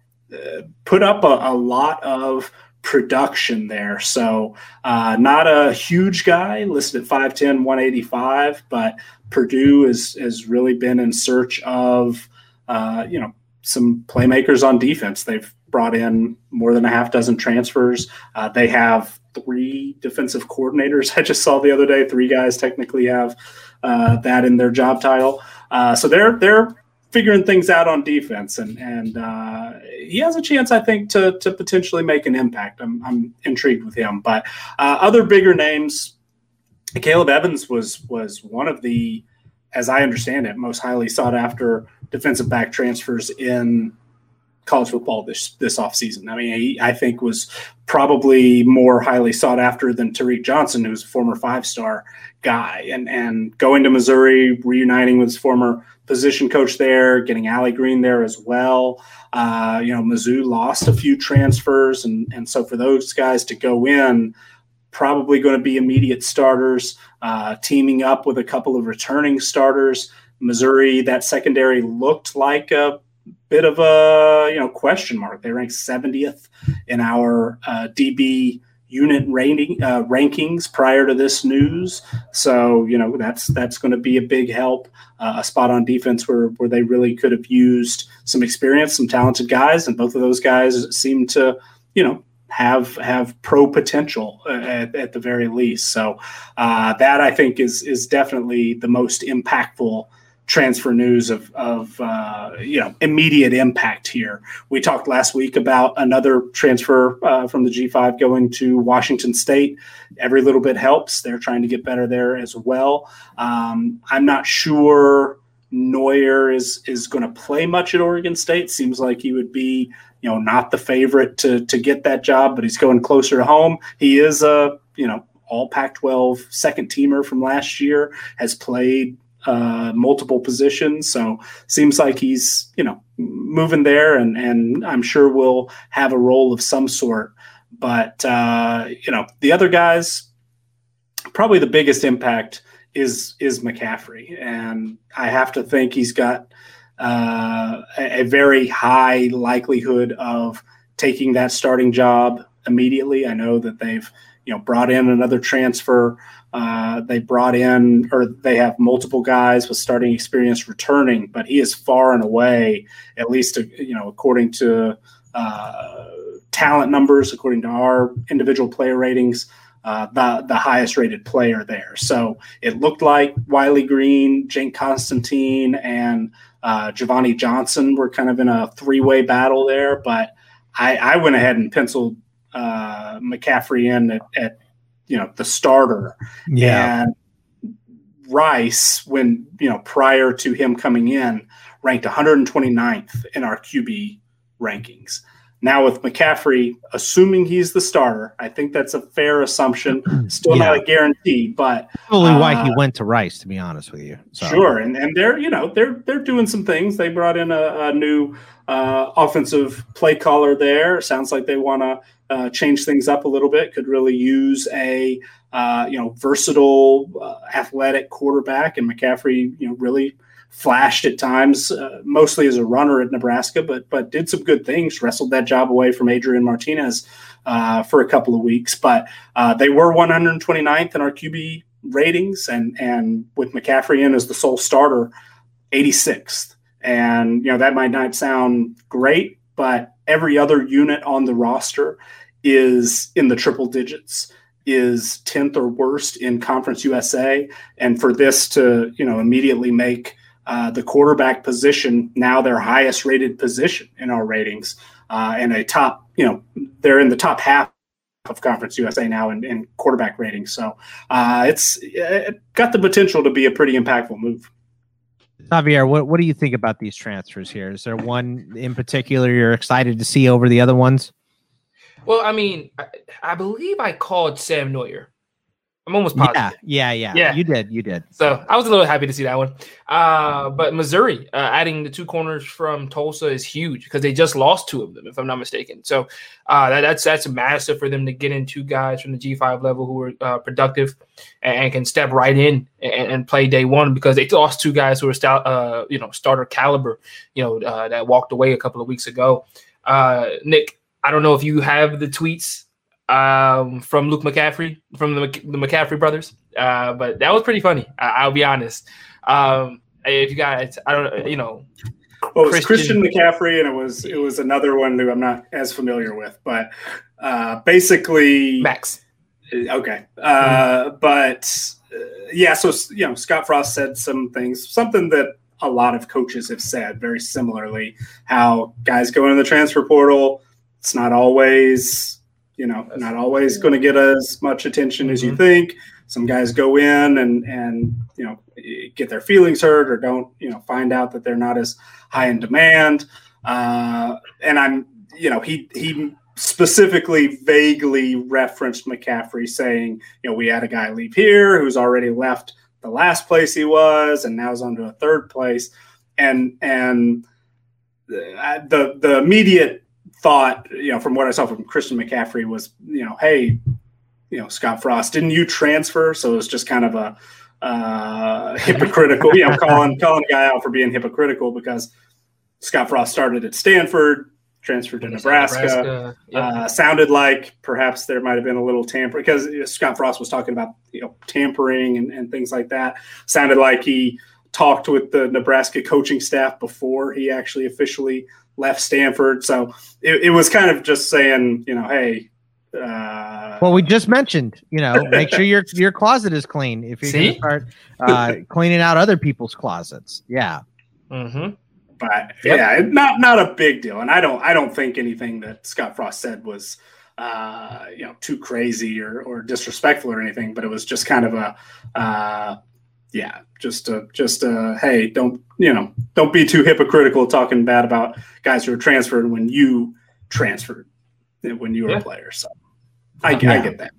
put up a, a, lot of production there. So, uh, not a huge guy, listed at 5'10, 185, but Purdue is, has really been in search of, uh, you know, some playmakers on defense. They've brought in more than a half dozen transfers. Uh, they have three defensive coordinators. I just saw the other day, three guys technically have uh, that in their job title. Uh, so they're they're figuring things out on defense, and and uh, he has a chance, I think, to to potentially make an impact. I'm I'm intrigued with him, but uh, other bigger names, Caleb Evans was was one of the, as I understand it, most highly sought after defensive back transfers in college football this this offseason. I mean, he, I think was probably more highly sought after than Tariq Johnson, who's a former five star guy, and and going to Missouri, reuniting with his former position coach there, getting Allie Green there as well. Uh, you know, Mizzou lost a few transfers, and and so for those guys to go in. Probably going to be immediate starters, uh, teaming up with a couple of returning starters. Missouri, that secondary looked like a bit of a you know question mark. They ranked 70th in our uh, DB unit rating uh, rankings prior to this news. So you know that's that's going to be a big help. Uh, a spot on defense where where they really could have used some experience, some talented guys, and both of those guys seem to you know have have pro potential uh, at, at the very least. So uh, that I think is is definitely the most impactful transfer news of, of uh, you know immediate impact here. We talked last week about another transfer uh, from the G5 going to Washington State. Every little bit helps. They're trying to get better there as well. Um, I'm not sure Noyer is is going to play much at Oregon State. Seems like he would be you know not the favorite to to get that job, but he's going closer to home. He is a you know all Pac 12 second teamer from last year, has played uh, multiple positions. So seems like he's you know moving there, and and I'm sure will have a role of some sort. But uh, you know the other guys, probably the biggest impact is is McCaffrey, and I have to think he's got uh, a, a very high likelihood of taking that starting job immediately. I know that they've you know brought in another transfer uh, they brought in, or they have multiple guys with starting experience returning, but he is far and away, at least uh, you know, according to uh, talent numbers, according to our individual player ratings, uh, the the highest rated player there. So it looked like Wiley Green, Jake Constantine, and uh, Giovanni Johnson were kind of in a three way battle there, but I, I, went ahead and penciled uh, McCaffrey in at, at you know the starter. Yeah. And Rice, when you know prior to him coming in, ranked 129th in our QB rankings. Now with McCaffrey, assuming he's the starter, I think that's a fair assumption. Still yeah. not a guarantee, but probably uh, why he uh, went to Rice, to be honest with you. So. Sure, and and they're you know they're they're doing some things. They brought in a, a new uh, offensive play caller there. Sounds like they want to uh, change things up a little bit. Could really use a uh, you know versatile, uh, athletic quarterback, and McCaffrey you know really flashed at times, uh, mostly as a runner at Nebraska, but but did some good things. Wrestled that job away from Adrian Martinez uh, for a couple of weeks, but uh, they were 129th in our QB ratings, and and with McCaffrey in as the sole starter, 86th. And you know that might not sound great, but every other unit on the roster is in the triple digits is 10th or worst in conference usa and for this to you know immediately make uh, the quarterback position now their highest rated position in our ratings uh, and a top you know they're in the top half of conference usa now in, in quarterback ratings so uh, it's it got the potential to be a pretty impactful move Javier, what, what do you think about these transfers here? Is there one in particular you're excited to see over the other ones? Well, I mean, I, I believe I called Sam Noyer I'm almost positive. Yeah, yeah, yeah, yeah. You did, you did. So I was a little happy to see that one. Uh, but Missouri uh, adding the two corners from Tulsa is huge because they just lost two of them, if I'm not mistaken. So uh, that, that's that's massive for them to get in two guys from the G5 level who are uh, productive and, and, can step right in and, and, play day one because they lost two guys who are st- uh, you know starter caliber, you know uh, that walked away a couple of weeks ago. Nick, I don't know if you have the tweets um, from Luke McCaffrey, from the, the McCaffrey brothers. Uh, but that was pretty funny. I, will be honest. Um, if you guys, I don't, you know, well, it was Christian, Christian McCaffrey, and it was it was another one who I'm not as familiar with, but uh, basically Max. Okay, uh, mm-hmm. but uh, yeah, so you know, Scott Frost said some things, something that a lot of coaches have said very similarly. How guys go into the transfer portal, it's not always you know, That's not always going to get as much attention mm-hmm. as you mm-hmm. think. Some guys go in and and you know get their feelings hurt or don't you know find out that they're not as high in demand. Uh, and I'm you know he he specifically vaguely referenced McCaffrey saying you know we had a guy leave here who's already left the last place he was and now is on to a third place and and uh, the the immediate thought, you know, from what I saw from Christian McCaffrey was, you know, hey, you know, Scott Frost, didn't you transfer? So it was just kind of a uh, hypocritical, you know, calling calling a guy out for being hypocritical because Scott Frost started at Stanford, transferred to Nebraska. Nebraska. Yep. Uh, sounded like perhaps there might have been a little tamper because Scott Frost was talking about you know tampering and, and things like that. Sounded like he talked with the Nebraska coaching staff before he actually officially left Stanford. So it, it was kind of just saying, you know, hey. Uh, well, we just mentioned, you know, make sure your your closet is clean if you're going to start uh, cleaning out other people's closets. Yeah. Mm-hmm. But yep. yeah, not not a big deal. And I don't I don't think anything that Scott Frost said was uh, you know too crazy or, or disrespectful or anything. But it was just kind of a uh, yeah, just a just a hey, don't you know don't be too hypocritical talking bad about guys who are transferred when you transferred when you were yeah. a player. So I, yeah. I get that.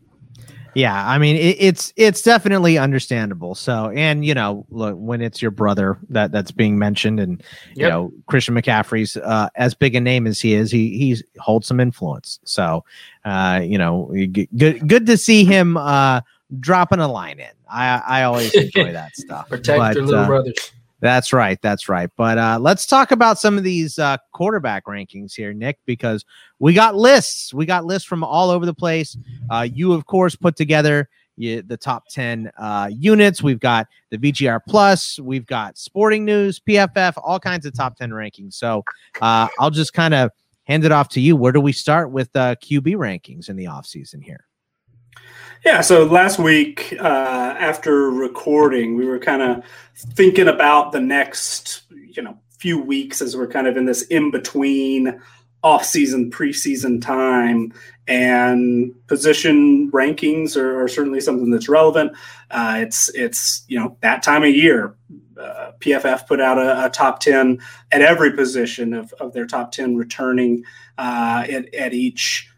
Yeah, I mean it, it's it's definitely understandable. So, and you know, look when it's your brother that that's being mentioned, and yep. you know Christian McCaffrey's uh, as big a name as he is, he he holds some influence. So, uh, you know, good good to see him uh, dropping a line in. I I always enjoy that stuff. Protect but, your little uh, brothers. That's right. That's right. But uh, let's talk about some of these uh, quarterback rankings here, Nick, because we got lists. We got lists from all over the place. Uh, you, of course, put together you, the top 10 uh, units. We've got the VGR Plus. We've got Sporting News, PFF, all kinds of top 10 rankings. So uh, I'll just kind of hand it off to you. Where do we start with uh, QB rankings in the offseason here? Yeah, so last week uh, after recording, we were kind of thinking about the next, you know, few weeks as we're kind of in this in between off-season preseason time and position rankings are, are certainly something that's relevant. Uh, it's it's you know that time of year uh, pff put out a, a, top 10 at every position of, of their top 10 returning uh, at, at each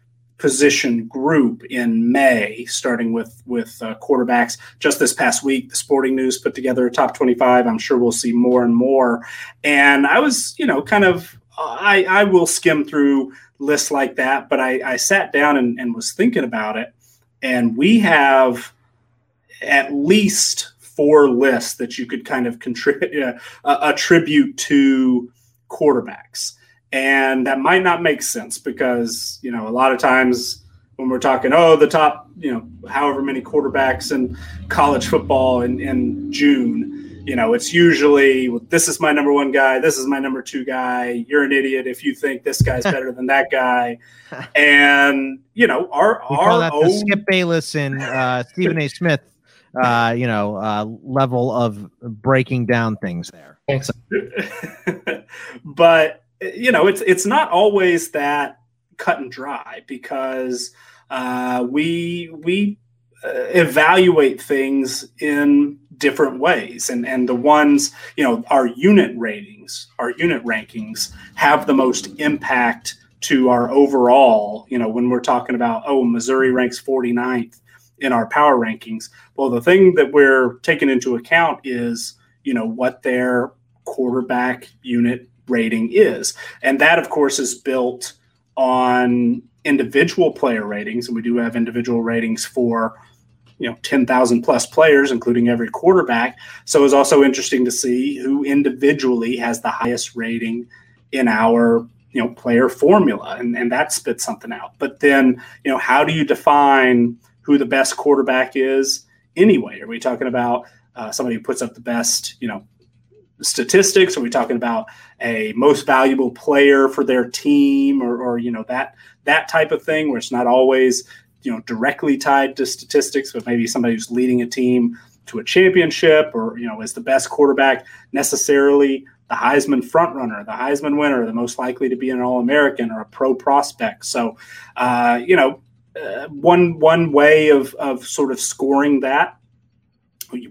position group in May, starting with with uh, quarterbacks. Just this past week, the Sporting News put together a top 25. I'm sure we'll see more and more. And I was, you know, kind of I I will skim through lists like that, but I, I sat down and, and was thinking about it, and we have at least four lists that you could kind of contribute uh, attribute to quarterbacks and that might not make sense because you know a lot of times when we're talking oh the top you know however many quarterbacks in college football in, in june you know it's usually this is my number one guy this is my number two guy you're an idiot if you think this guy's better than that guy. And you know our we our own... skip bayless and uh, stephen a. Smith uh, you know uh, level of breaking down things there. But you know, it's it's not always that cut and dry because uh, we we uh, evaluate things in different ways. And and the ones you know our unit ratings our unit rankings have the most impact to our overall you know when we're talking about oh missouri ranks 49th in our power rankings. Well the thing that we're taking into account is you know what their quarterback unit rating is. And that, of course, is built on individual player ratings. And we do have individual ratings for you know 10,000 plus players including every quarterback so it's also interesting to see who individually has the highest rating in our you know player formula and, and that spits something out but then you know how do you define who the best quarterback is anyway are we talking about uh, somebody who puts up the best you know statistics? Are we talking about a most valuable player for their team, or, or you know that that type of thing, where it's not always you know directly tied to statistics, but maybe somebody who's leading a team to a championship, or you know is the best quarterback necessarily the Heisman frontrunner, the Heisman winner, the most likely to be an All American or a pro prospect. So, uh, you know, uh, one one way of of sort of scoring that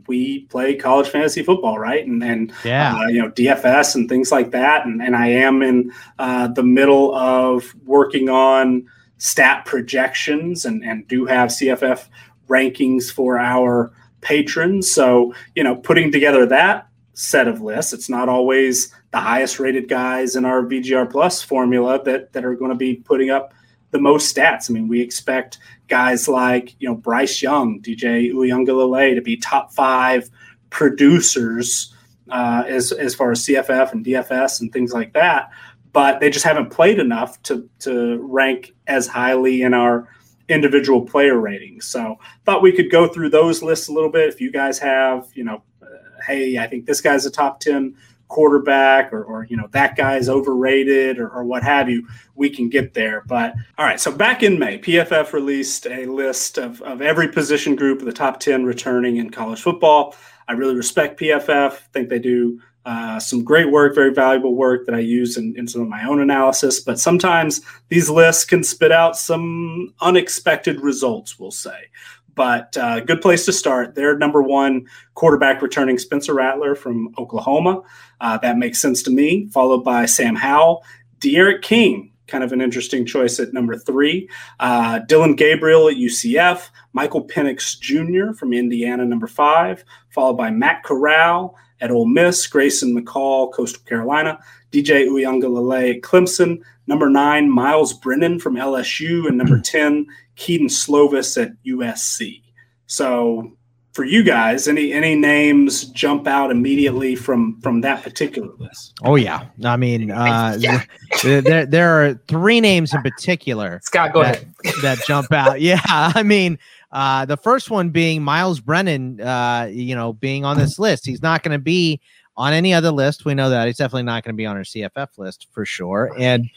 we, play college fantasy football, right? And and yeah, uh, you know DFS and things like that. And and I am in uh, the middle of working on stat projections and and do have CFF rankings for our patrons. So you know, putting together that set of lists, it's not always the highest rated guys in our VGR Plus formula that that are going to be putting up the most stats. I mean, we expect guys like you know Bryce Young, DJ Uiagalelei to be top five producers uh, as as far as CFF and DFS and things like that, but they just haven't played enough to to rank as highly in our individual player ratings. So thought we could go through those lists a little bit. If you guys have, you know, uh, hey, I think this guy's a top ten quarterback or, or you know that guy's overrated or, or, what have you we can get there. But all right so back in may pff released a list of, of every position group of the top 10 returning in college football. I really respect pff think they do uh, some great work very valuable work that i use in, in some of my own analysis. But sometimes these lists can spit out some unexpected results we'll say but uh, good place to start. Their number one quarterback returning Spencer Rattler from Oklahoma. Uh, that makes sense to me. Followed by Sam Howell, D'Eriq King, kind of an interesting choice at number three. Uh, Dillon Gabriel at UCF, Michael Penix Jr. from Indiana, number five. Followed by Matt Corral at Ole Miss, Grayson McCall, Coastal Carolina, DJ Uiagalelei at Clemson, number nine, Myles Brennan from LSU, and number 10, Keaton Slovis at USC. So for you guys, any any names jump out immediately from from that particular list? Oh yeah, I mean, uh, yeah. there there are three names in particular. Scott, go that, ahead. that jump out. Yeah, I mean, uh, the first one being Myles Brennan. Uh, you know, being on this list, he's not going to be on any other list. We know that he's definitely not going to be on our CFF list for sure. And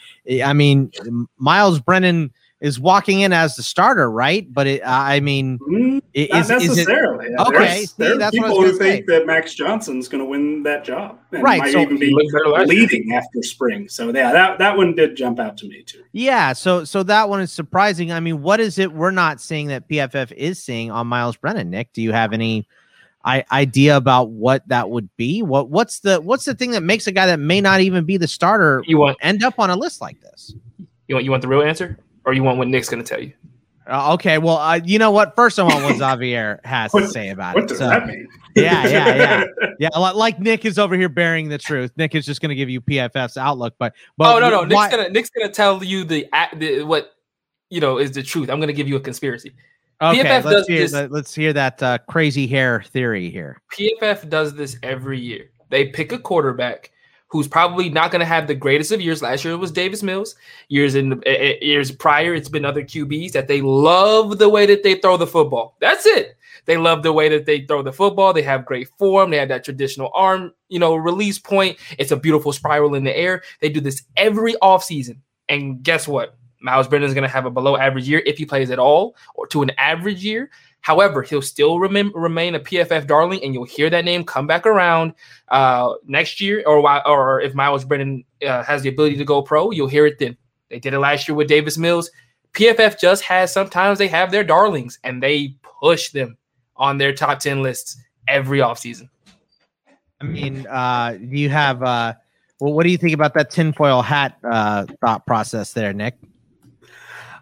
I mean, Myles Brennan is walking in as the starter, right? But it, I mean, mm, is, not necessarily. Is it, okay, there's see, are people who think that Max Johnson's going to win that job, and right? Might so even be leading after spring. So yeah, that that one did jump out to me too. Yeah, so so that one is surprising. I mean, what is it we're not seeing that PFF is seeing on Myles Brennan? Nick, do you have any? Idea about what that would be what what's the what's the thing that makes a guy that may not even be the starter you want end up on a list like this you want you want the real answer or you want what Nick's going to tell you? Uh, okay, well, uh, you know what? First, I want what Xavier has what, to say about what it. What does so, that mean? yeah, yeah, yeah, yeah. Like Nick is over here bearing the truth. Nick is just going to give you PFF's outlook, but, but oh no, no, Nick's gonna Nick's gonna tell you the, the what you know is the truth. I'm going to give you a conspiracy. Okay, PFF let's does hear, this, let's hear that uh, crazy hair theory here. PFF does this every year. They pick a quarterback who's probably not going to have the greatest of years. Last year it was Davis Mills. Years in years prior, it's been other QBs that they love the way that they throw the football. That's it. They love the way that they throw the football. They have great form. They have that traditional arm, you know, release point. It's a beautiful spiral in the air. They do this every offseason. And guess what? Myles Brennan is going to have a below average year if he plays at all, or to an average year. However, he'll still remain remain a PFF darling, and you'll hear that name come back around uh, next year, or or if Myles Brennan uh, has the ability to go pro, you'll hear it then. They did it last year with Davis Mills. PFF just has sometimes they have their darlings, and they push them on their top ten lists every offseason. I mean, uh, you have uh, well, what do you think about that tinfoil hat uh, thought process there, Nick?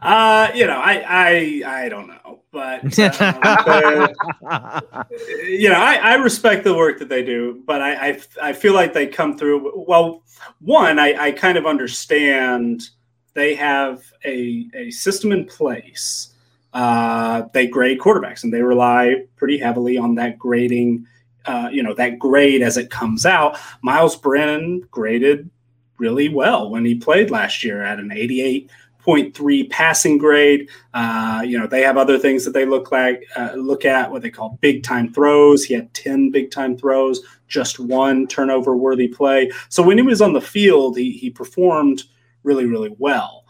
Uh, you know, I I I don't know, but um, you know, I, I respect the work that they do, but I, I I feel like they come through. Well, one, I, I kind of understand they have a a system in place. Uh, they grade quarterbacks, and they rely pretty heavily on that grading. Uh, you know, that grade as it comes out. Myles Brennan graded really well when he played last year at an 88 0.3 passing grade. Uh, you know, they have other things that they look like uh, look at what they call big time throws. He had 10 big time throws, just one turnover worthy play. So when he was on the field, he he performed really really well.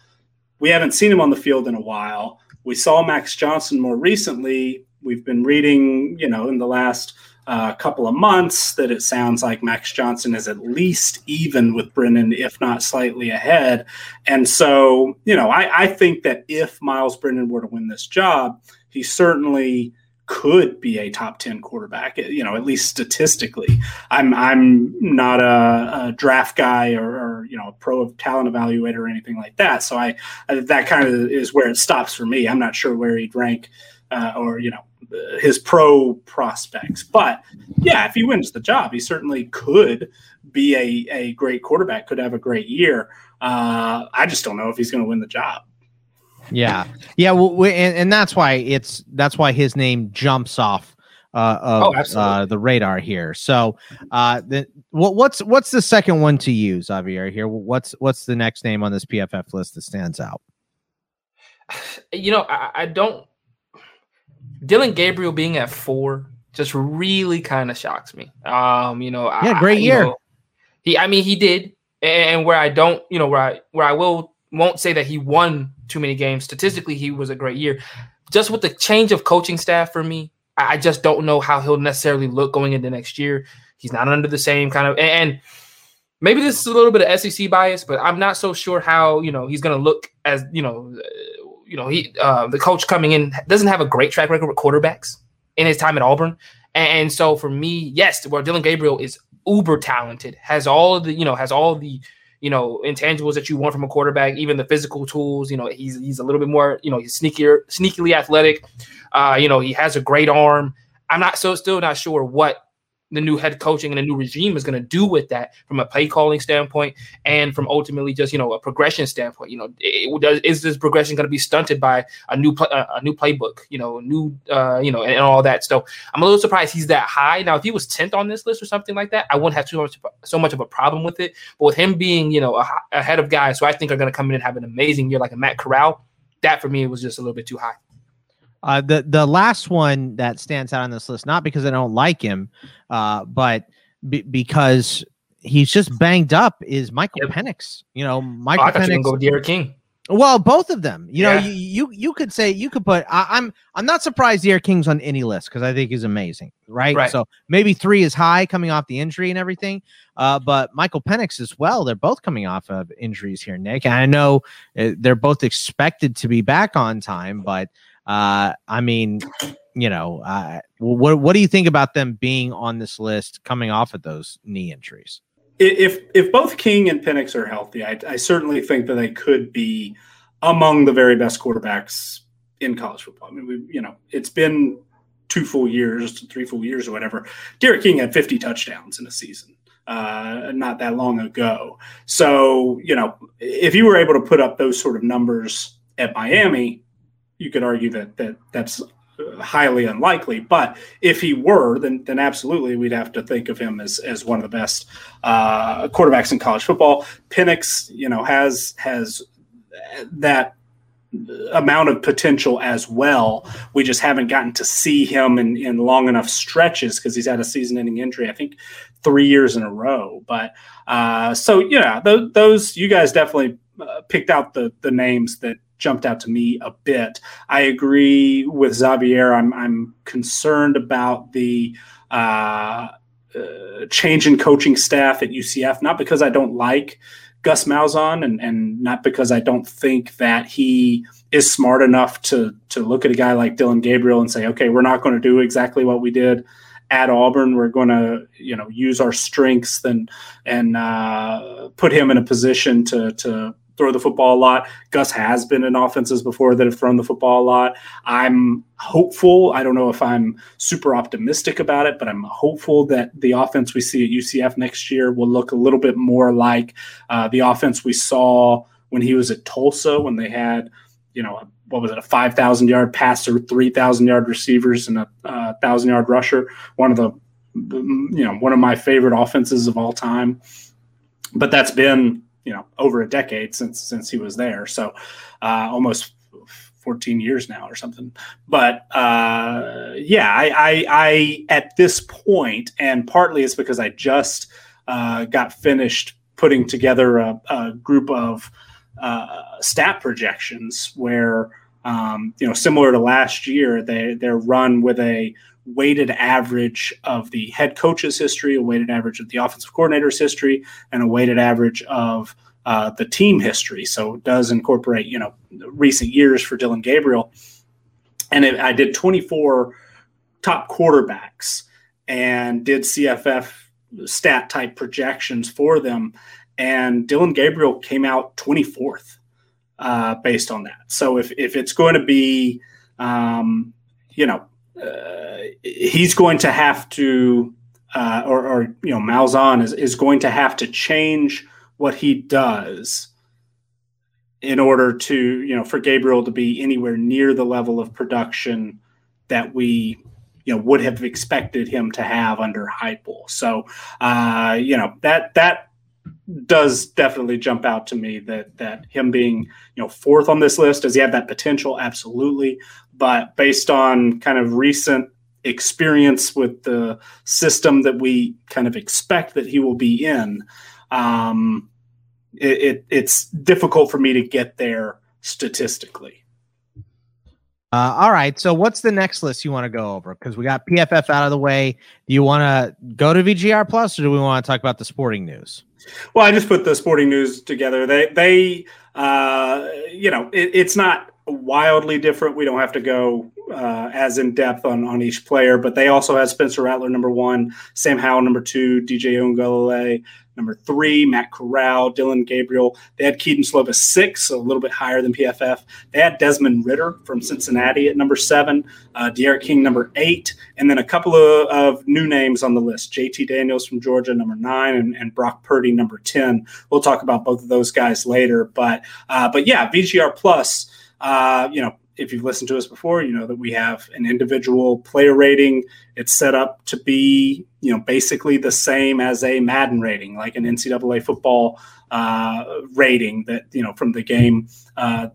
We haven't seen him on the field in a while. We saw Max Johnson more recently. We've been reading, you know, in the last a couple of months that it sounds like Max Johnson is at least even with Brennan, if not slightly ahead. And so, you know, I, I think that if Myles Brennan were to win this job, he certainly could be a top 10 quarterback, you know, at least statistically. I'm I'm not a, a draft guy or, or, you know, a pro of talent evaluator or anything like that. So I, I that kind of is where it stops for me. I'm not sure where he'd rank uh, or, you know, his pro prospects. But yeah, if he wins the job, he certainly could be a, a great quarterback, could have a great year. Uh, I just don't know if he's going to win the job. Yeah, yeah, well, we, and, and that's why it's that's why his name jumps off uh, of oh, uh, the radar here. So, uh, the, what, what's what's the second one to use, Xavier? Here, what's what's the next name on this PFF list that stands out? You know, I, I don't. Dillon Gabriel being at four just really kind of shocks me. Um, you know, yeah, great I, year. Know, he, I mean, he did, and where I don't, you know, where I where I will won't say that he won too many games. Statistically, he was a great year. Just with the change of coaching staff for me, I just don't know how he'll necessarily look going into next year. He's not under the same kind of and maybe this is a little bit of SEC bias, but I'm not so sure how you know he's going to look as you know, you know he uh, the coach coming in doesn't have a great track record with quarterbacks in his time at Auburn, and so for me, yes, where Dillon Gabriel is uber talented, has all the you know has all the you know intangibles that you want from a quarterback, even the physical tools. You know he's he's a little bit more you know he's sneakier, sneakily athletic. Uh, you know, he has a great arm. I'm not so still not sure what the new head coaching and the new regime is going to do with that from a play calling standpoint and from ultimately just you know a progression standpoint. You know, is this progression going to be stunted by a new a new playbook? You know, new uh, you know, and, and, all that. So I'm a little surprised he's that high. Now, if he was tenth on this list or something like that, I wouldn't have too much so much of a problem with it. But with him being you know ahead of guys who I think are going to come in and have an amazing year like a Matt Corral, that for me was just a little bit too high. Uh, the the last one that stands out on this list, not because I don't like him, uh, but be, because he's just banged up, is Michael yep. Penix. You know, Michael oh, I Penix. go D'Eriq King. Well, both of them. You yeah. know, you, you you could say you could put. I, am I'm, I'm not surprised D'Eriq King's on any list because I think he's amazing, right? right? So maybe three is high coming off the injury and everything. Uh, but Michael Penix as well. They're both coming off of injuries here, Nick. And I know uh, they're both expected to be back on time, but uh, I mean, you know, uh, what what do you think about them being on this list coming off of those knee injuries? If if both King and Penix are healthy, I, I certainly think that they could be among the very best quarterbacks in college football. I mean, we you know, it's been two full years, three full years, or whatever. D'Eriq King had 50 touchdowns in a season uh, not that long ago. So, you know, if you were able to put up those sort of numbers at Miami, you could argue that that that's highly unlikely. But if he were, then then absolutely we'd have to think of him as as one of the best uh, quarterbacks in college football. Penix, you know, has has that amount of potential as well. We just haven't gotten to see him in, in long enough stretches because he's had a season-ending injury. I think three years in a row. But uh, so yeah, th- those you guys definitely uh, picked out the the names that jumped out to me a bit. I agree with Xavier. I'm I'm concerned about the uh, uh, change in coaching staff at UCF, not because I don't like Gus Malzahn and, and not because I don't think that he is smart enough to to look at a guy like Dillon Gabriel and say, okay, we're not going to do exactly what we did at Auburn. We're going to, you know, use our strengths and and uh, put him in a position to to throw the football a lot. Gus has been in offenses before that have thrown the football a lot. I'm hopeful. I don't know if I'm super optimistic about it, but I'm hopeful that the offense we see at UCF next year will look a little bit more like uh, the offense we saw when he was at Tulsa, when they had, you know, what was it, a 5,000 yard passer, 3,000 yard receivers, and a 1,000 yard rusher. One of the, you know, one of my favorite offenses of all time. But that's been you know over a decade since since he was there. So uh, almost 14 years now or something. But uh, yeah, I, I, I, at this point, and partly it's because I just uh, got finished putting together a, a group of uh, stat projections where um, you know similar to last year, they they're run with a weighted average of the head coach's history, a weighted average of the offensive coordinator's history, and a weighted average of uh, the team history. So it does incorporate, you know, recent years for Dillon Gabriel. And it, I did 24 top quarterbacks and did CFF stat type projections for them. And Dillon Gabriel came out 24th uh, based on that. So if, if it's going to be, um, you know, uh, he's going to have to, uh, or, or, you know, Malzahn is, is going to have to change what he does in order to, you know, for Gabriel to be anywhere near the level of production that we you know would have expected him to have under Heupel. So uh, you know that that does definitely jump out to me that that him being you know fourth on this list does he have that potential? Absolutely. But based on kind of recent experience with the system that we kind of expect that he will be in um, it, it, it's difficult for me to get there statistically uh, all right. So, what's the next list you want to go over? Because we got PFF out of the way. Do you want to go to VGR Plus, or do we want to talk about the sporting news? Well, I just put the sporting news together. They, they, uh, you know, it, it's not wildly different. We don't have to go uh, as in depth on on each player, but they also have Spencer Rattler number one, Sam Howell number two, DJ Uiagalelei number three, Matt Corral, Dillon Gabriel. They had Kedon Slovis six, so a little bit higher than PFF. They had Desmond Ridder from Cincinnati at number seven, uh, King number eight, and then a couple of, of, new names on the list: JT Daniels from Georgia number nine, and, and, Brock Purdy number ten. We'll talk about both of those guys later, but uh, but yeah, VGR plus. Uh, you know, if you've listened to us before, you know that we have an individual player rating. It's set up to be, you know, basically the same as a Madden rating, like an NCAA football uh, rating that you know from the game uh,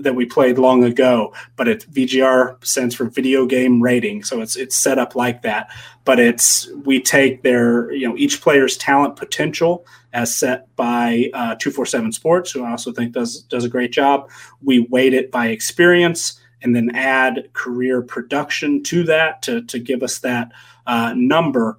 that we played long ago. But it's VGR stands for video game rating, so it's it's set up like that. But it's we take their you know each player's talent potential as set by uh, 247 Sports, who I also think does does a great job. We weight it by experience and then add career production to that to, to give us that uh, number.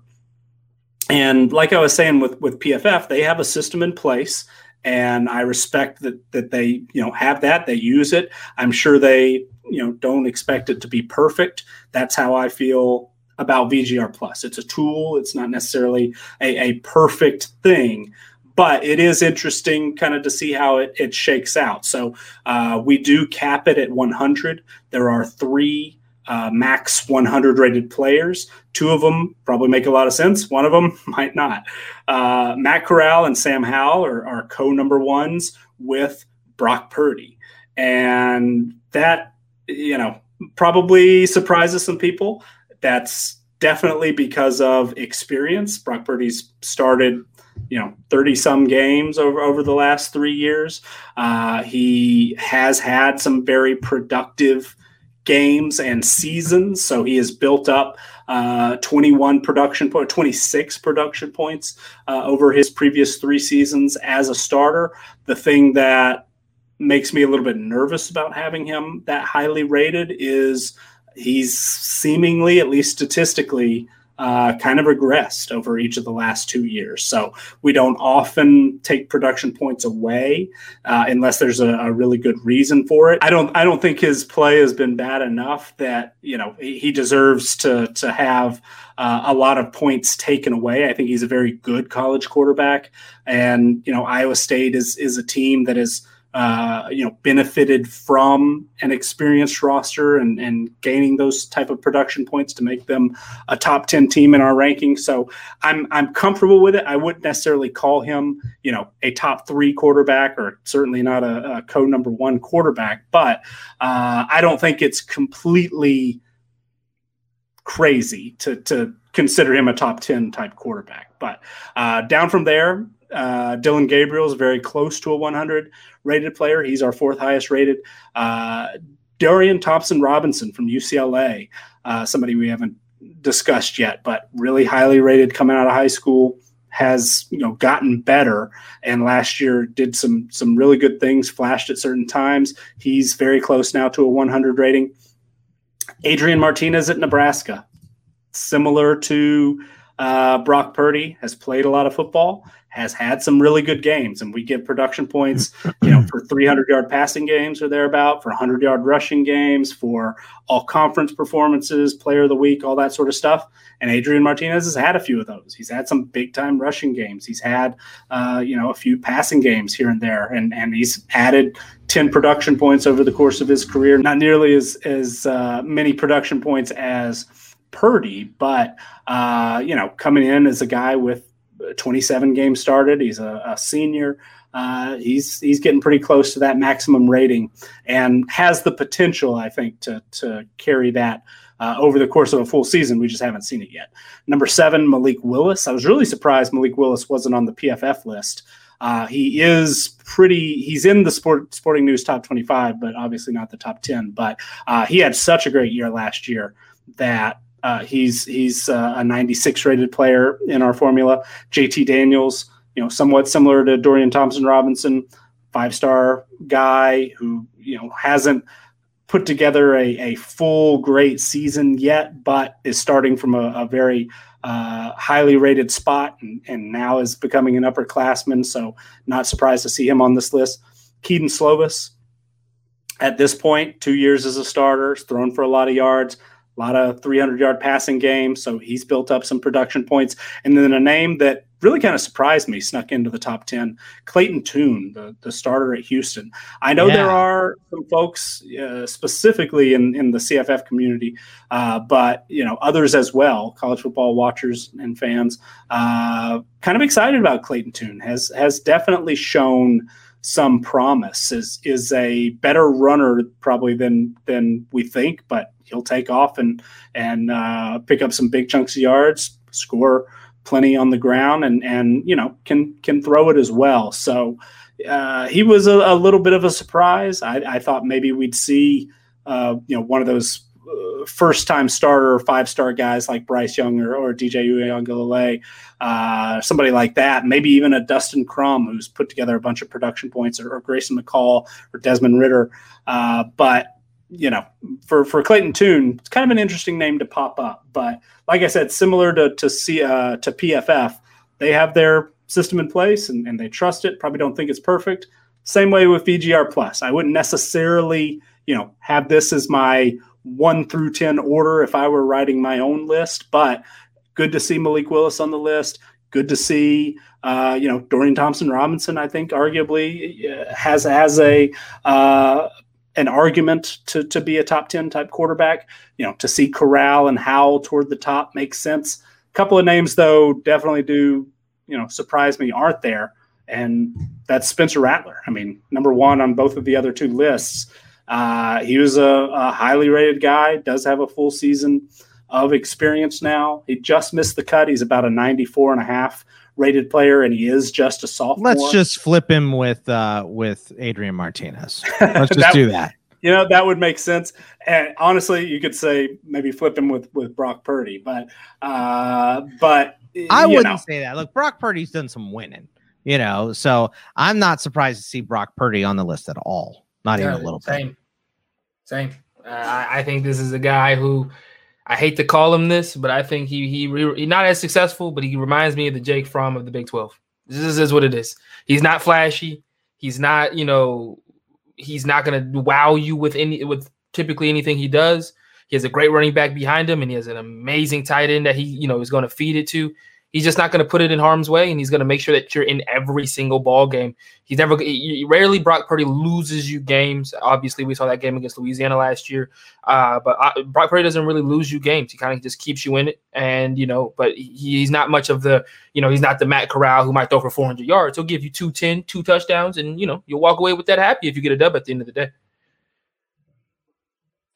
And like I was saying with, with PFF, they have a system in place and I respect that that they you know have that they use it. I'm sure they you know don't expect it to be perfect. That's how I feel about VGR Plus. It's a tool. It's not necessarily a, a perfect thing, but it is interesting kind of to see how it, it shakes out. So uh, we do cap it at 100. There are three uh, max 100 rated players. Two of them probably make a lot of sense. One of them might not. Uh, Matt Corral and Sam Howell are, are co number ones with Brock Purdy. And that, you know, probably surprises some people. That's definitely because of experience. Brock Purdy's started you know 30 some games over over the last three years. Uh, he has had some very productive games and seasons so he has built up uh, 21 production point 26 production points uh, over his previous three seasons as a starter. The thing that makes me a little bit nervous about having him that highly rated is he's seemingly at least statistically uh, kind of regressed over each of the last two years. So we don't often take production points away uh, unless there's a, a, really good reason for it. I don't. I don't think his play has been bad enough that you know he, deserves to to have. Uh, a lot of points taken away. I think he's a very good college quarterback, and you know Iowa State is is a team that is uh, you know, benefited from an experienced roster and, and gaining those type of production points to make them a top 10 team in our ranking. So I'm, I'm comfortable with it. I wouldn't necessarily call him, you know, a top three quarterback or certainly not a, a co number one quarterback, but uh, I don't think it's completely crazy to, to consider him a top 10 type quarterback. But uh, down from there, uh, Dillon Gabriel is very close to a 100 rated player. He's our fourth highest rated. Uh, Dorian Thompson Robinson from UCLA, uh, somebody we haven't discussed yet, but really highly rated coming out of high school. Has you know gotten better, and last year did some some really good things. Flashed at certain times. He's very close now to a 100 rating. Adrian Martinez at Nebraska, similar to uh, Brock Purdy, has played a lot of football has had some really good games, and we give production points, you know, for 300 yard passing games or thereabout, for 100 yard rushing games, for all conference performances, player of the week, all that sort of stuff. And Adrian Martinez has had a few of those. He's had some big time rushing games. He's had, uh, you know, a few passing games here and there, and and he's added 10 production points over the course of his career. Not nearly as as uh, many production points as Purdy, but uh, you know, coming in as a guy with 27 games started. He's a, a senior. Uh, he's he's getting pretty close to that maximum rating and has the potential, I think, to to carry that uh, over the course of a full season. We just haven't seen it yet. Number seven, Malik Willis. I was really surprised Malik Willis wasn't on the PFF list. Uh, he is pretty. He's in the sport sporting news top 25, but obviously not the top 10. But uh, he had such a great year last year that uh, he's he's uh, a 96 rated player in our formula. JT Daniels, you know, somewhat similar to Dorian Thompson Robinson, five star guy who you know hasn't put together a, a full great season yet, but is starting from a, a very uh, highly rated spot and, and now is becoming an upperclassman. So not surprised to see him on this list. Kedon Slovis, at this point, two years as a starter, thrown for a lot of yards, a lot of 300 yard passing game. So he's built up some production points. And then a name that really kind of surprised me, snuck into the top 10, Clayton Tune, the, the starter at Houston. I know yeah. there are some folks uh, specifically in, in the CFF community, uh, but, you know, others as well, college football watchers and fans, uh, kind of excited about Clayton Tune, has, has definitely shown some promise, is, is a better runner probably than, than we think, but he'll take off and and uh, pick up some big chunks of yards, score plenty on the ground, and and you know can can throw it as well. So uh, he was a, a, little bit of a surprise. I, I thought maybe we'd see uh, you know one of those first time starter five star guys like Bryce Young or, or DJ Uiagalelei, uh, somebody like that, maybe even a Dustin Crum who's put together a bunch of production points, or, or Grayson McCall or Desmond Ridder. Uh, but you know, for for Clayton Tune, it's kind of an interesting name to pop up. But like I said, similar to to uh, to PFF, they have their system in place and, and they trust it. Probably don't think it's perfect. Same way with VGR Plus. I wouldn't necessarily, you know, have this as my one through ten order if I were writing my own list. But good to see Malik Willis on the list. Good to see, uh, you know, Dorian Thompson Robinson. I think arguably uh, has has a uh, an argument to to be a top 10 type quarterback. You know, to see Corral and Howell toward the top makes sense. A couple of names though definitely do, you know, surprise me aren't there. And that's Spencer Rattler. I mean, number one on both of the other two lists. Uh, he was a, a highly rated guy, does have a full season of experience now. He just missed the cut. He's about a 94 and a half rated player, and he is just a sophomore. Let's just flip him with uh, with Adrian Martinez. Let's just that, do that. You know that would make sense. And honestly, you could say maybe flip him with with Brock Purdy, but uh, but I wouldn't know. say that. Look, Brock Purdy's done some winning, you know, so I'm not surprised to see Brock Purdy on the list at all. Not yeah, even a little same. bit. Same. Uh, I, I think this is a guy who I hate to call him this, but I think he he he's not as successful, but he reminds me of the Jake Fromm of the Big Twelve. This is what it is. He's not flashy. He's not, you know, he's not going to wow you with any with typically anything he does. He has a great running back behind him, and he has an amazing tight end that he, you know, is going to feed it to he's just not going to put it in harm's way, and he's going to make sure that you're in every single ball game. He's never he, rarely Brock Purdy loses you games. Obviously, we saw that game against Louisiana last year, uh, but uh, Brock Purdy doesn't really lose you games. He kind of just keeps you in it, and you know, but he, he's not much of the you know he's not the Matt Corral who might throw for 400 yards. He'll give you two ten, two touchdowns, and you know you'll walk away with that happy if you get a dub at the end of the day.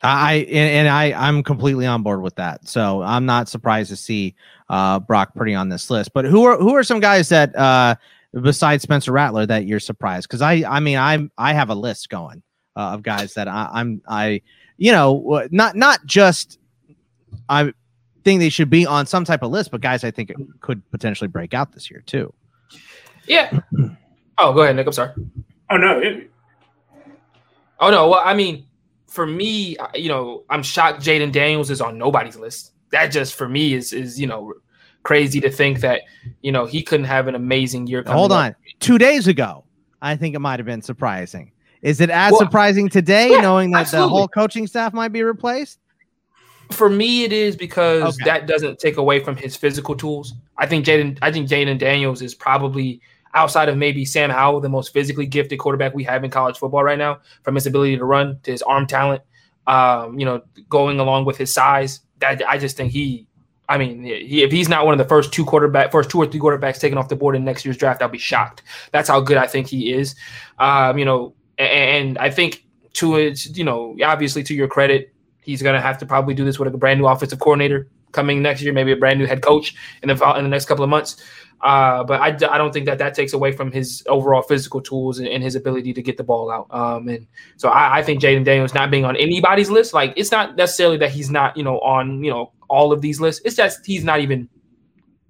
I and, and, I I'm completely on board with that. So I'm not surprised to see uh, Brock Purdy on this list. But who are who are some guys that uh, besides Spencer Rattler that you're surprised? Because I I mean I'm I have a list going uh, of guys that I, I'm I you know not not just I think they should be on some type of list, but guys I think could potentially break out this year too. Yeah. Oh, go ahead, Nick. I'm sorry. Oh no. It... Oh no. Well, I mean for me, you know, I'm shocked Jayden Daniels is on nobody's list. That just for me is is you know crazy to think that you know he couldn't have an amazing year. Hold on, up. two days ago, I think it might have been surprising. Is it as well, surprising today, yeah, knowing that absolutely. the whole coaching staff might be replaced? For me, it is because okay. that doesn't take away from his physical tools. I think Jayden. I think Jayden Daniels is probably outside of maybe Sam Howell, the most physically gifted quarterback we have in college football right now, from his ability to run to his arm talent, um, you know, going along with his size. That I just think he, I mean, he, if he's not one of the first two quarterback, first two or three quarterbacks taken off the board in next year's draft, I'll be shocked. That's how good I think he is. Um, you know, and, and I think to it, you know, obviously to your credit, He's going to have to probably do this with a brand new offensive coordinator coming next year, maybe a brand new head coach in the in the next couple of months. Uh, but I, I don't think that that takes away from his overall physical tools and, and his ability to get the ball out. Um, and so I, I think Jayden Daniels not being on anybody's list, like it's not necessarily that he's not, you know, on you know all of these lists. It's just he's not even.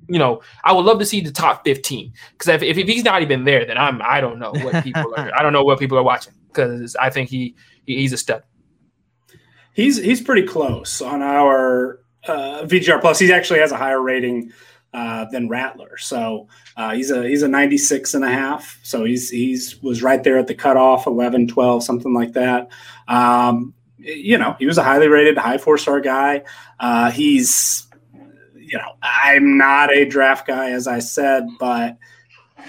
You know, I would love to see the top fifteen because if, if, if he's not even there, then I'm I don't know what people are I don't know what people are watching because I think he, he he's a stud. He's he's pretty close on our uh, VGR plus. He actually has a higher rating uh, than Rattler. So uh, he's a he's a 96 and a half. So he's he's was right there at the cutoff, 11, 12, something like that. Um, you know, he was a highly rated, high four star guy. Uh, he's, you know, I'm not a draft guy, as I said, but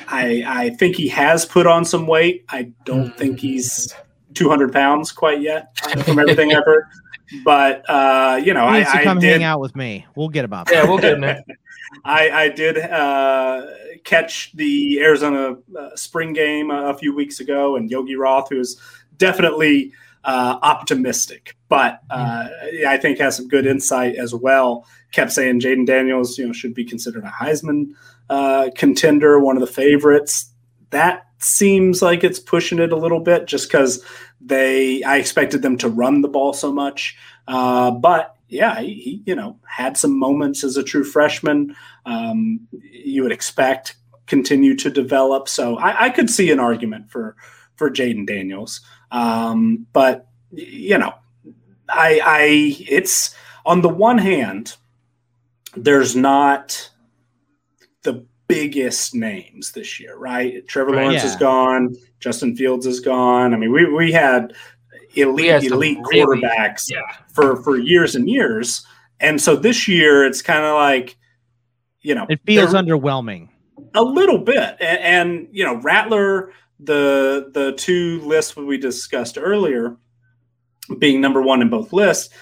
I I think he has put on some weight. I don't think he's 200 pounds quite yet from everything I've heard. But uh, you know, he I, come I did, hang out with me. We'll get about. Yeah, we'll get him there. I, I did uh, catch the Arizona uh, spring game a, a, few weeks ago, and Yogi Roth, who's definitely uh, optimistic, but uh, I think has some good insight as well. Kept saying Jayden Daniels, you know, should be considered a Heisman uh, contender, one of the favorites. That seems like it's pushing it a little bit, just because they I expected them to run the ball so much, uh, but yeah, he, you know had some moments as a true freshman. Um, you would expect continue to develop. So I, I could see an argument for for Jayden Daniels, um, but you know, I, I it's on the one hand, there's not the biggest names this year, right? Trevor right, Lawrence yeah. is gone, Justin Fields is gone. I mean, we we had elite elite really, quarterbacks yeah. for for years and years. And so this year it's kind of like you know it feels underwhelming a little bit. And, and, you know Rattler the the two lists we discussed earlier being number 1 in both lists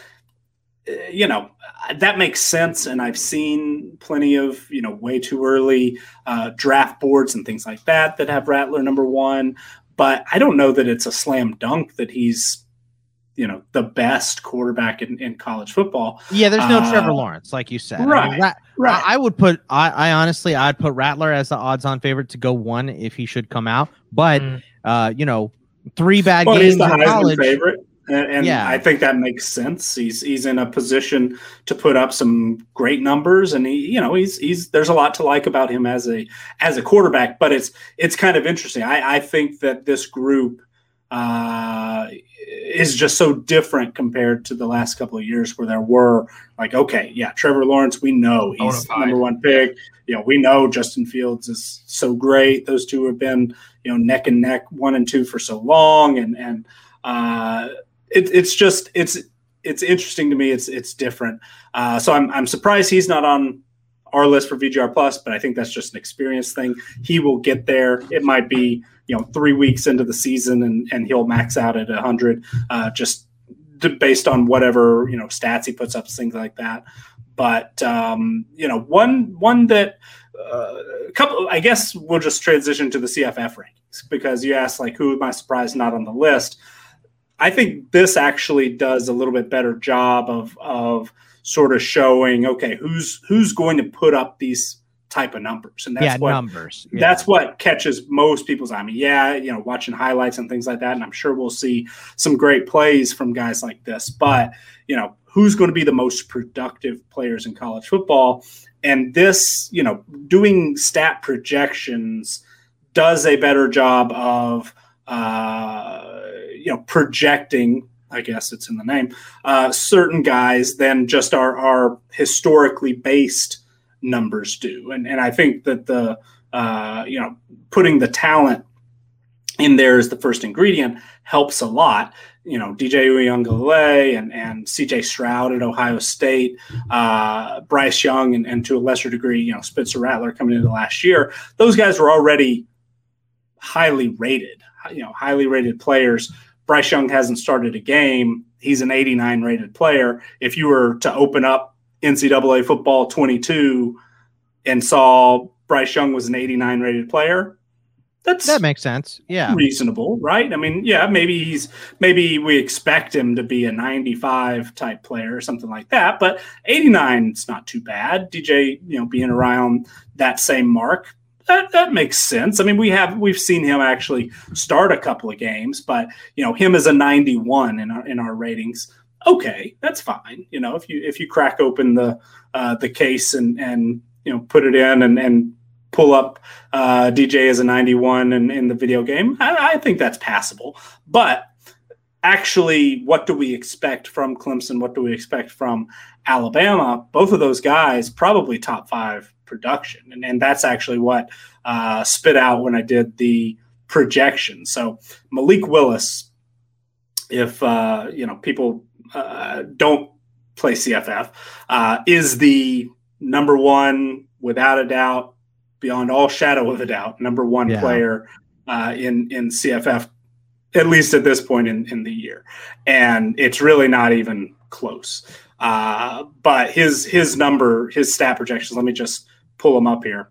eh, you know that makes sense and i've seen plenty of you know way too early uh, draft boards and things like that that have rattler number one but I don't know that it's a slam dunk that he's you know the best quarterback in, in college football. Yeah, there's no uh, Trevor Lawrence, like you said. Right, I mean, Rat- right. I, I, would put. I, I, honestly, I'd put Rattler as the odds-on favorite to go one if he should come out. But mm. uh, you know, three bad well, games he's the in Heisman college. Favorite. And, and yeah. I think that makes sense. He's he's in a position to put up some great numbers, and he you know he's he's there's a lot to like about him as a as a quarterback. But it's it's kind of interesting. I, I think that this group uh, is just so different compared to the last couple of years where there were like okay yeah Trevor Lawrence we know he's number one pick. You know we know Justin Fields is so great. Those two have been you know neck and neck one and two for so long, and and uh, it, it's just it's it's interesting to me. It's it's different. Uh, so I'm I'm surprised he's not on our list for VGR plus, but I think that's just an experience thing. He will get there. It might be you know three weeks into the season and and he'll max out at hundred uh, just based on whatever you know stats he puts up, things like that. But um, you know one one that uh, a couple I guess we'll just transition to the CFF rankings because you asked like who am I surprised not on the list. I think this actually does a little bit better job of of sort of showing okay who's who's going to put up these type of numbers. And that's yeah, what numbers yeah. that's what catches most people's eye. I mean yeah you know watching highlights and things like that and I'm sure we'll see some great plays from guys like this but you know who's going to be the most productive players in college football? And this you know doing stat projections does a better job of uh, you know projecting I guess it's in the name, uh, certain guys than just our, our historically based numbers do. And, and I think that the, uh, you know, putting the talent in there as the first ingredient helps a lot. You know, DJ Uiagalelei and, and CJ Stroud at Ohio State, uh, Bryce Young, and, and to a lesser degree, you know, Spencer Rattler coming into last year, those guys were already highly rated, you know, highly rated players Bryce Young hasn't started a game. He's an 89 rated player. If you were to open up NCAA football 22 and saw Bryce Young was an 89 rated player, That's that makes sense. Yeah, reasonable, right? I mean, yeah, maybe he's maybe we expect him to be a 95 type player or something like that, but 89 is not too bad. DJ, you know, being around that same mark, that that makes sense. I mean, we have we've seen him actually start a couple of games, but you know, him as a 91 in our in our ratings. Okay, that's fine. You know, if you if you crack open the uh, the case and and you know put it in and and pull up uh, DJ as a 91 in, in the video game, I, I think that's passable. But actually, what do we expect from Clemson? What do we expect from Alabama? Both of those guys probably top five production, and, and that's actually what uh, spit out when I did the projection. So Malik Willis, if uh, you know people uh, don't play CFF, uh, is the number one without a doubt beyond all shadow of a doubt, number one yeah. player uh, in in CFF, at least at this point in, in the year, and it's really not even close. Uh, but his his number, his stat projections. Let me just pull them up here.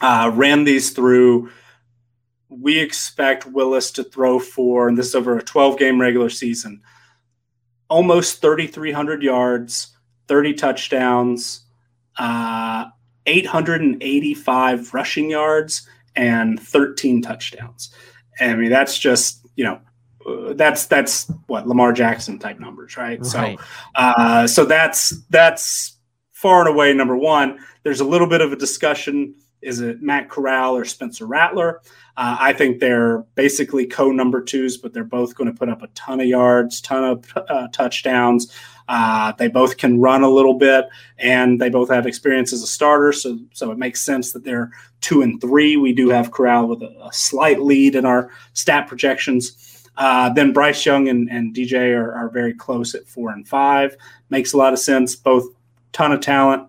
Uh, ran these through. We expect Willis to throw for, and this is over a 12 game regular season, almost 3,300 yards, 30 touchdowns, uh, 885 rushing yards and 13 touchdowns. I mean, that's just, you know, uh, that's that's what Lamar Jackson type numbers, right? right. So, uh, so that's that's far and away number one. There's a little bit of a discussion: is it Matt Corral or Spencer Rattler? Uh, I think they're basically co number twos, but they're both going to put up a ton of yards, ton of uh, touchdowns. Uh, they both can run a little bit, and they both have experience as a starter. So, so it makes sense that they're two and three. We do have Corral with a, a slight lead in our stat projections. Uh, then Bryce Young and, and DJ are, are very close at four and five. Makes a lot of sense. Both ton of talent.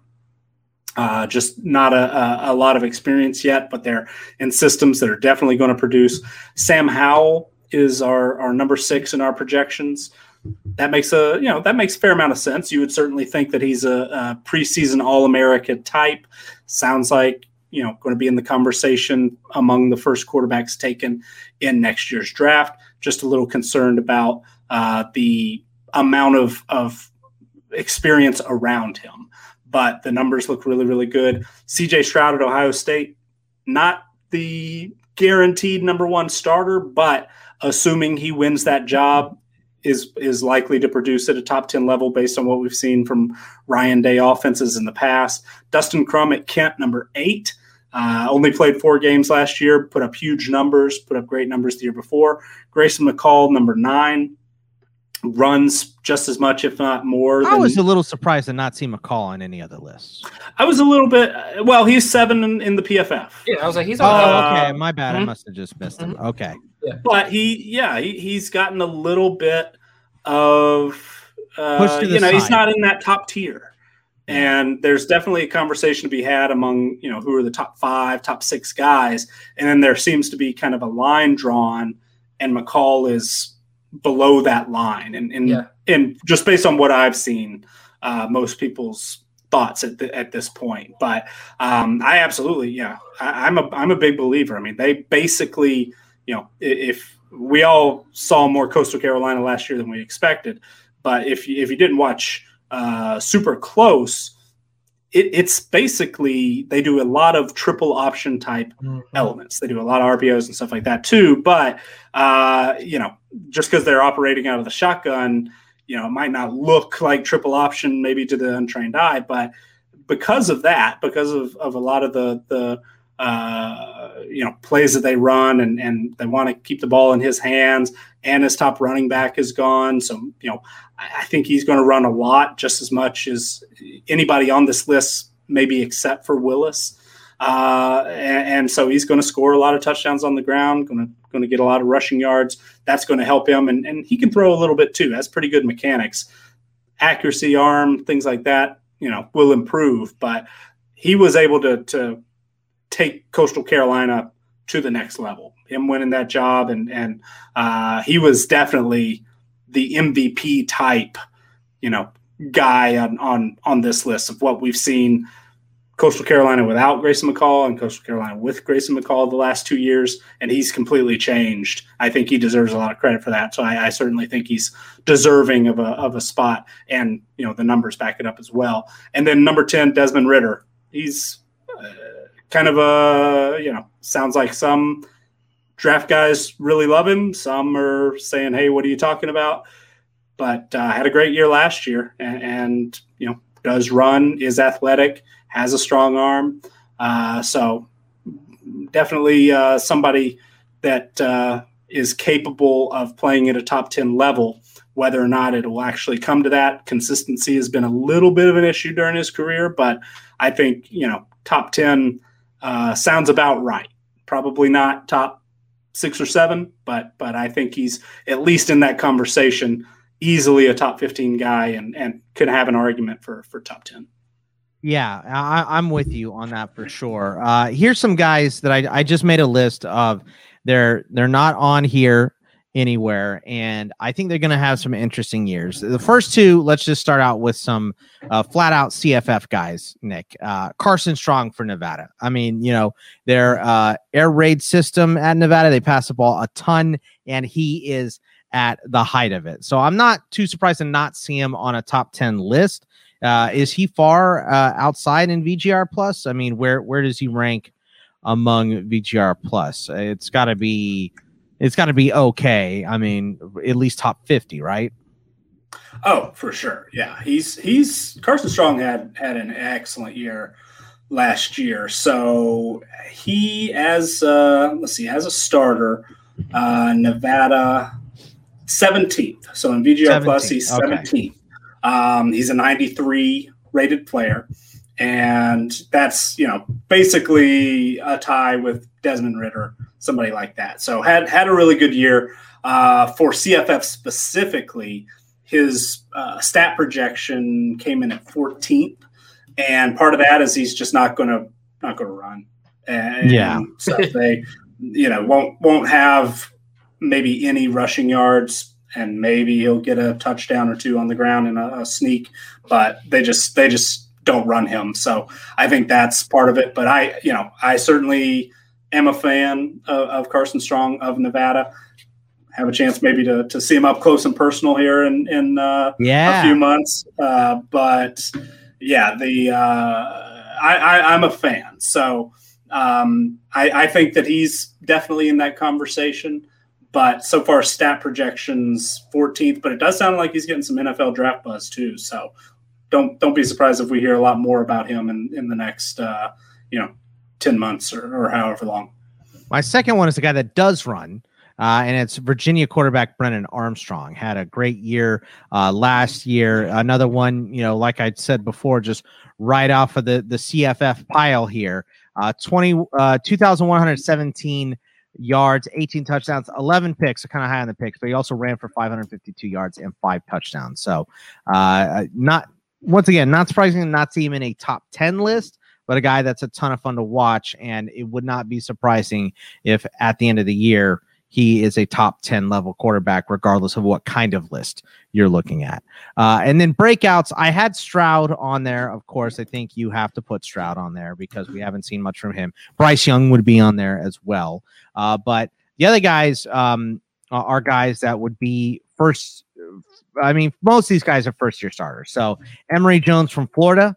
Uh, just not a, a, a, lot of experience yet, but they're in systems that are definitely going to produce. Sam Howell is our, our number six in our projections that makes a you know that makes a fair amount of sense. You would certainly think that he's a, a preseason All America type. Sounds like you know going to be in the conversation among the first quarterbacks taken in next year's draft. Just a little concerned about uh, the amount of of experience around him, but the numbers look really really good. C.J. Stroud at Ohio State, not the guaranteed number one starter, but assuming he wins that job is is likely to produce at a top 10 level based on what we've seen from Ryan Day offenses in the past. Dustin Crum at Kent, number eight. Uh, only played four games last year, put up huge numbers, put up great numbers the year before. Grayson McCall, number nine, runs just as much, if not more. I was a little surprised to not see McCall on any other lists. I was a little bit. Well, he's seven in, in the PFF. Yeah, I was like, he's. Oh, okay, my bad. Mm-hmm. I must have just missed him. Mm-hmm. Okay, yeah. but he, yeah, he, he's gotten a little bit of uh, you know side. he's not in that top tier and there's definitely a conversation to be had among you know who are the top five top six guys. And then there seems to be kind of a line drawn and mccall is below that line. And and, yeah. and just based on what i've seen uh, most people's thoughts at, the, at this point. But um, i absolutely yeah I, i'm a i'm a big believer. I mean they basically you know if we all saw more Coastal Carolina last year than we expected. But if you, if you didn't watch uh, super close, it, it's basically they do a lot of triple option type mm-hmm. elements. They do a lot of RPOs and stuff like that too. But uh, you know, just because they're operating out of the shotgun, you know, it might not look like triple option maybe to the untrained eye, but because of that, because of, of a lot of the the uh, you know plays that they run and and they want to keep the ball in his hands and his top running back is gone. So you know i, think he's going to run a lot just as much as anybody on this list maybe except for willis. Uh, and, and, so he's going to score a lot of touchdowns on the ground going to going to get a lot of rushing yards. That's going to help him and, and he can throw a little bit too. That's pretty good mechanics. Accuracy arm things like that you know will improve but he was able to to take Coastal Carolina to the next level. Him winning that job, and and uh, he was definitely the MVP type, you know, guy on on on this list of what we've seen Coastal Carolina without Grayson McCall and Coastal Carolina with Grayson McCall the last two years, and he's completely changed. I think he deserves a lot of credit for that. So I, I certainly think he's deserving of a of a spot, and you know the numbers back it up as well. And then number ten, Desmond Ridder. He's kind of a you know sounds like some draft guys really love him. Some are saying, "Hey, what are you talking about?" But uh, had a great year last year, and, and you know does run, is athletic has a strong arm. Uh, so definitely uh, somebody that uh, is capable of playing at a top 10 level. Whether or not it will actually come to that, consistency has been a little bit of an issue during his career, but I think, you know, top 10 uh, sounds about right. Probably not top six or seven, but but I think he's at least in that conversation, easily a top 15 guy and, and could have an argument for, for top 10. Yeah, I, am with you on that for sure. Uh, here's some guys that I, I just made a list of. They're they're not on here anywhere, and I think they're going to have some interesting years. The first two, let's just start out with some uh, flat out CFF guys. Nick uh, Carson Strong for Nevada. I mean, you know their uh, air raid system at Nevada, they pass the ball a ton, and he is at the height of it. So I'm not too surprised to not see him on a top ten list. Uh, is he far uh, outside in VGR plus? I mean, where where does he rank among VGR plus? It's got to be it's got to be okay. I mean, at least top fifty, right? Oh, for sure. Yeah, he's he's Carson Strong had had an excellent year last year. So he as uh, let's see, as a starter, uh, Nevada seventeenth. So in VGR 17th. plus, he's seventeenth. Okay. Um, he's a 93 rated player. And that's, you know, basically a tie with Desmond Ridder, somebody like that. So had had a really good year. Uh, for CFF specifically, his uh, stat projection came in at 14th. And part of that is he's just not going to not going to run. And yeah. so they, you know, won't won't have maybe any rushing yards and maybe he'll get a touchdown or two on the ground and a, a sneak. But they just they just don't run him. So I think that's part of it. But I, you know, I certainly am a fan of, of Carson Strong of Nevada. Have a chance maybe to, to see him up close and personal here in in uh, yeah. a few months. Uh, but yeah, the uh, I, I I'm a fan. So um, I, I think that he's definitely in that conversation. But so far, stat projections 14th. But it does sound like he's getting some NFL draft buzz too. So don't don't be surprised if we hear a lot more about him in in the next uh, you know 10 months or, or however long. My second one is the guy that does run. Uh, and it's Virginia quarterback Brennan Armstrong had a great year uh, last year. Another one, you know, like I said before, just right off of the the CFF pile here. Uh, 20, uh, 2,117 yards, 18 touchdowns, 11 picks, so kind of high on the picks, but he also ran for 552 yards and five touchdowns. So, uh, not once again, not surprising to not see him in a top 10 list, but a guy that's a ton of fun to watch. And it would not be surprising if at the end of the year, he is a top 10 level quarterback, regardless of what kind of list you're looking at. Uh, and then breakouts, I had Stroud on there. Of course, I think you have to put Stroud on there because we haven't seen much from him. Bryce Young would be on there as well. Uh, but the other guys um, are guys that would be first. I mean, most of these guys are first year starters. So Emory Jones from Florida,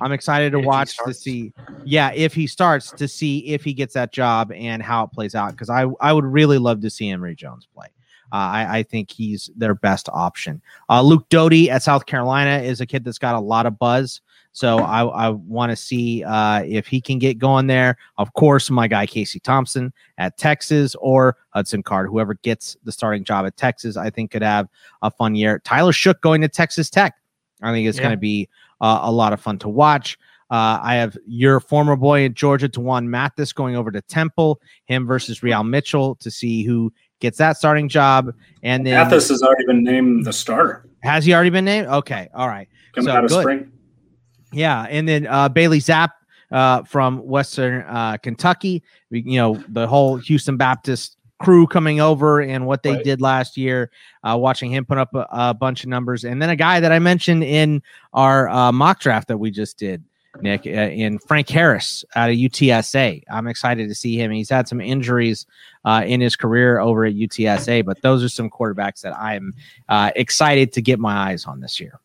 I'm excited to if watch to see, yeah, if he starts to see if he gets that job and how it plays out. Because I I would really love to see Emory Jones play. Uh, I, I, think he's their best option. Uh, Luke Doty at South Carolina is a kid that's got a lot of buzz. So I, I want to see uh, if he can get going there. Of course, my guy Casey Thompson at Texas or Hudson Card, whoever gets the starting job at Texas, I think could have a fun year. Tyler Shough going to Texas Tech. I think it's yeah. going to be uh, a lot of fun to watch. Uh, I have your former boy in Georgia, D'Wan Mathis, going over to Temple, him versus Re-al Mitchell to see who gets that starting job. And then Mathis has already been named the starter. Has he already been named? Okay, all right. Coming so, out of good. spring. Yeah, and then uh, Bailey Zappe uh, from Western uh, Kentucky. You know the whole Houston Baptist crew coming over and what they right. did last year, uh, watching him put up a, a, bunch of numbers. And then a guy that I mentioned in our uh, mock draft that we just did, Nick, uh, in Frank Harris out of UTSA. I'm excited to see him. He's had some injuries uh, in his career over at UTSA, but those are some quarterbacks that I'm uh, excited to get my eyes on this year.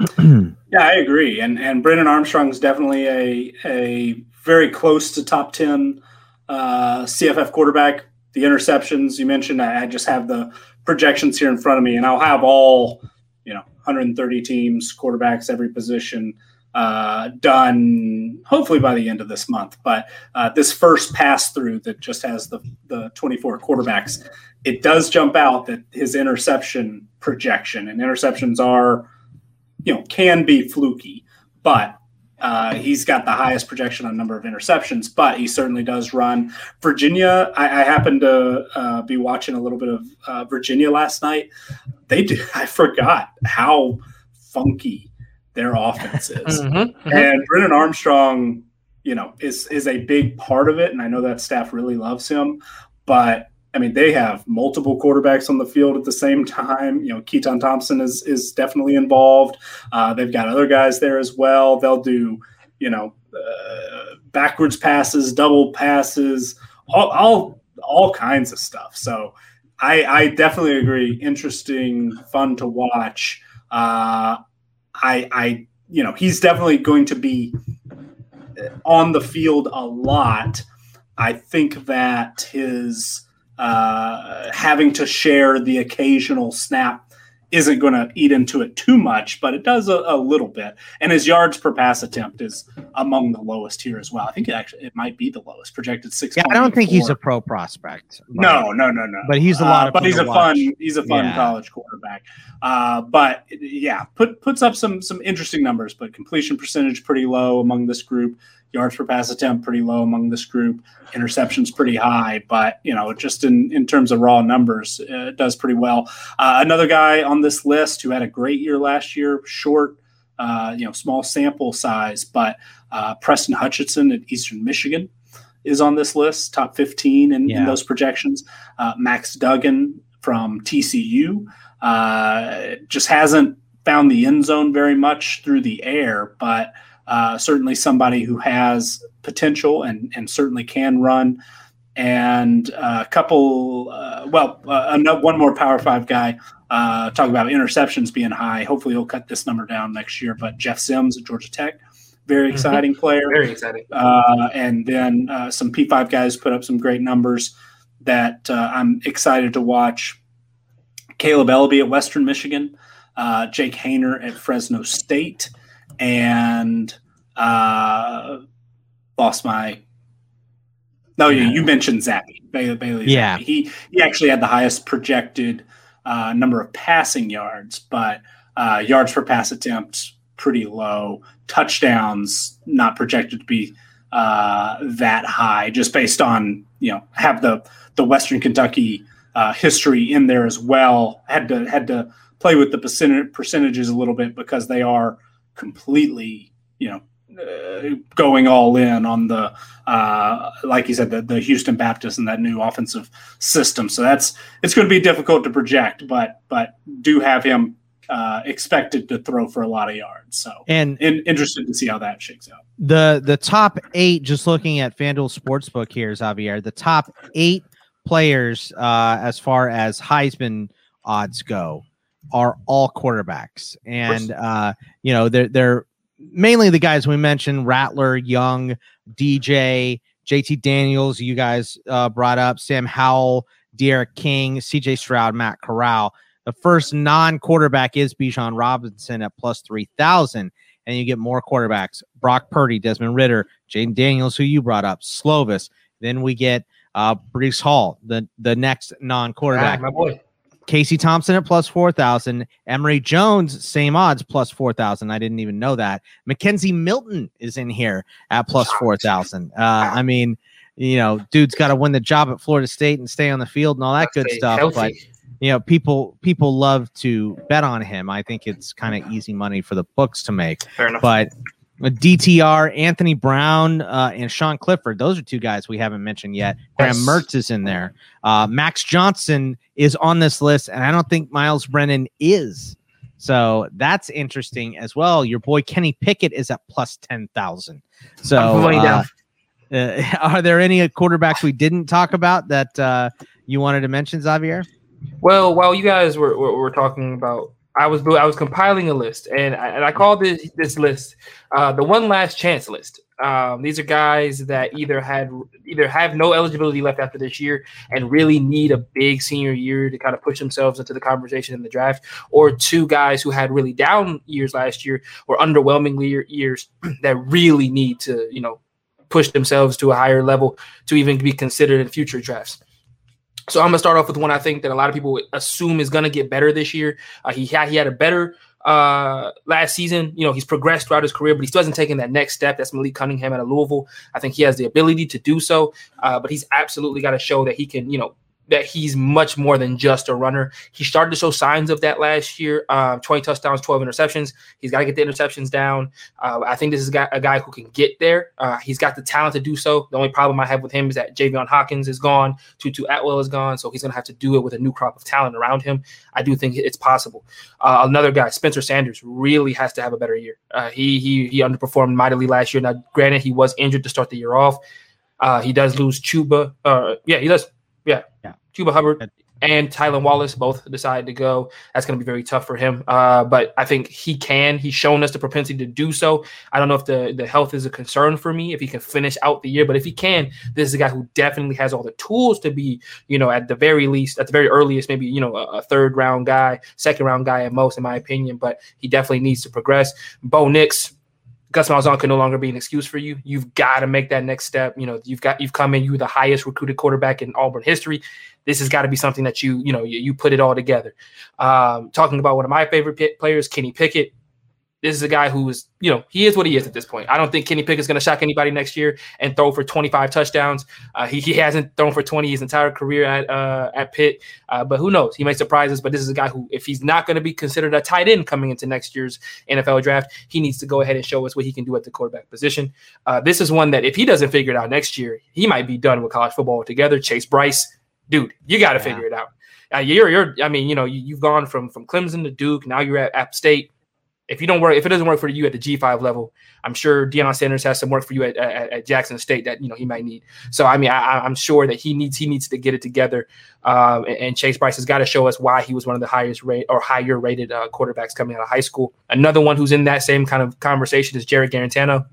yeah, I agree. And and Brennan Armstrong is definitely a a very close to top ten uh, CFF quarterback. The interceptions you mentioned, I, I just have the projections here in front of me, and I'll have all you know 130 teams, quarterbacks, every position uh, done hopefully by the end of this month. But uh, this first pass through that just has the, the 24 quarterbacks, it does jump out that his interception projection and interceptions are, you know, can be fluky, but uh, he's got the highest projection on number of interceptions, but he certainly does run. Virginia, I, I happened to uh, be watching a little bit of uh, Virginia last night. They do, I forgot how funky their offense is. Mm-hmm, mm-hmm. And Brennan Armstrong, you know, is is a big part of it, and I know that staff really loves him. But I mean, they have multiple quarterbacks on the field at the same time. You know, Keytaon Thompson is is definitely involved. Uh, they've got other guys there as well. They'll do, you know, uh, backwards passes, double passes, all, all all kinds of stuff. So I, I definitely agree. Interesting, fun to watch. Uh, I, I, you know, he's definitely going to be on the field a lot. I think that his uh, having to share the occasional snap isn't going to eat into it too much, but it does a, a, little bit. And his yards per pass attempt is among the lowest here as well. I think it actually it might be the lowest projected six. Yeah, I don't think he's a pro prospect. No, no, no, no. But he's a lot. Uh, but he's a watch. fun. He's a fun yeah. college quarterback. Uh, but yeah, put puts up some some interesting numbers. But completion percentage pretty low among this group yards per pass attempt pretty low among this group. Interceptions pretty high but you know just in in terms of raw numbers uh, it does pretty well. Uh, another guy on this list who had a great year last year short uh, you know small sample size but uh, preston hutchinson at eastern michigan is on this list top 15 in, yeah. in those projections. Uh, max duggan from tcu uh, just hasn't found the end zone very much through the air but uh, certainly somebody who has potential and, and certainly can run. And uh, a couple, uh, well, uh, one more Power Five guy. Uh, talk about interceptions being high. Hopefully, he'll cut this number down next year. But Jeff Sims at Georgia Tech, very mm-hmm. exciting mm-hmm. player. Very exciting. Uh, and then some P5 guys put up some great numbers that I'm excited to watch. Caleb Eleby at Western Michigan, Jake Haener at Fresno State and uh, lost my. No, yeah. you mentioned Zappe Bailey. Bailey yeah, he he actually had the highest projected uh, number of passing yards, but uh, yards per pass attempt pretty low. Touchdowns not projected to be uh, that high, just based on you know have the the Western Kentucky uh, history in there as well. Had to had to play with the percentage, percentages a little bit because they are completely, you know, uh, going all in on the, uh, like you said, the, the Houston Baptist and that new offensive system. So that's it's going to be difficult to project, but but do have him uh, expected to throw for a lot of yards. So and in, interested to see how that shakes out. The the top eight, just looking at FanDuel Sportsbook here, Xavier, the top eight players uh, as far as Heisman odds go are all quarterbacks, and uh, you know they're they're mainly the guys we mentioned: Rattler, Young, DJ, JT Daniels. You guys uh, brought up Sam Howell, D'Eriq King, C.J. Stroud, Matt Corral. The first non-quarterback is Bijan Robinson at plus three thousand, and you get more quarterbacks: Brock Purdy, Desmond Ridder, Jayden Daniels, who you brought up, Slovis. Then we get uh, Breece Hall, the the next non-quarterback. Ah, my boy. Casey Thompson at plus 4,000. Emory Jones, same odds, plus 4,000. I didn't even know that. McKenzie Milton is in here at plus 4,000. Uh, I mean, you know, dude's got to win the job at Florida State and stay on the field and all that good stuff. Healthy. But, you know, people people love to bet on him. I think it's kind of easy money for the books to make. Fair enough. But DTR, Anthony Brown, uh, and Sean Clifford. Those are two guys we haven't mentioned yet. Graham yes. Mertz is in there. Uh, Max Johnson is on this list, and I don't think Myles Brennan is So that's interesting as well. Your boy Kenny Pickett is at plus 10,000. So, uh, uh, are there any quarterbacks we didn't talk about that uh, you wanted to mention, Xavier? Well, while you guys were, were, were talking about I was I was compiling a list, and I, and I called this this list uh, the one last chance list. Um, these are guys that either had either have no eligibility left after this year and really need a big senior year to kind of push themselves into the conversation in the draft, or two guys who had really down years last year or underwhelming years that really need to you know push themselves to a higher level to even be considered in future drafts. So I'm gonna start off with one I think that a lot of people assume is gonna get better this year. Uh, he had he had a better uh, last season. You know, he's progressed throughout his career, but he still hasn't taken that next step. That's Malik Cunningham out of Louisville. I think he has the ability to do so, uh, but he's absolutely got to show that he can, you know, that he's much more than just a runner. He started to show signs of that last year. Uh, 20 touchdowns, 12 interceptions. He's got to get the interceptions down. Uh, I think this is a guy, who can get there. Uh, he's got the talent to do so. The only problem I have with him is that Javian Hawkins is gone, Tutu Atwell is gone, so he's going to have to do it with a new crop of talent around him. I do think it's possible. Uh, another guy, Spencer Sanders, really has to have a better year. Uh, he he he underperformed mightily last year. Now, granted, he was injured to start the year off. Uh, he does lose Chuba. yeah, he does yeah. Yeah. Chuba Hubbard and Tylan Wallace both decided to go. That's going to be very tough for him. Uh, but I think he can. He's shown us the propensity to do so. I don't know if the, the health is a concern for me, if he can finish out the year. But if he can, this is a guy who definitely has all the tools to be, you know, at the very least, at the very earliest, maybe, you know, a, a third round guy, second round guy at most, in my opinion. But he definitely needs to progress. Bo Nix, Gus Malzahn can no longer be an excuse for you. You've got to make that next step. You know, you've got you've come in. You're the highest recruited quarterback in Auburn history. This has got to be something that you you know you, you put it all together. Um, talking about one of my favorite players, Kenny Pickett this is a guy who is, you know, he is what he is at this point. I don't think Kenny Pickett is going to shock anybody next year and throw for 25 touchdowns. Uh, he, he hasn't thrown for 20 his entire career at uh, at Pitt, uh, but who knows? He may surprise us. But this is a guy who, if he's not going to be considered a tight end coming into next year's NFL draft, he needs to go ahead and show us what he can do at the quarterback position. Uh, this is one that if he doesn't figure it out next year, he might be done with college football altogether. Chase Brice, dude, you got to yeah. figure it out. Uh, you're, you're, I mean, you know, you, have gone from from Clemson to Duke. Now you're at App State if you don't work, if it doesn't work for you at the G5 level, I'm sure Deion Sanders has some work for you at, at, at, Jackson State that you know he might need. So I mean, I, am sure that he needs he needs to get it together. Um, and, and, Chase Brice has got to show us why he was one of the highest rate or higher rated uh, quarterbacks coming out of high school. Another one who's in that same kind of conversation is Jarrett Guarantano.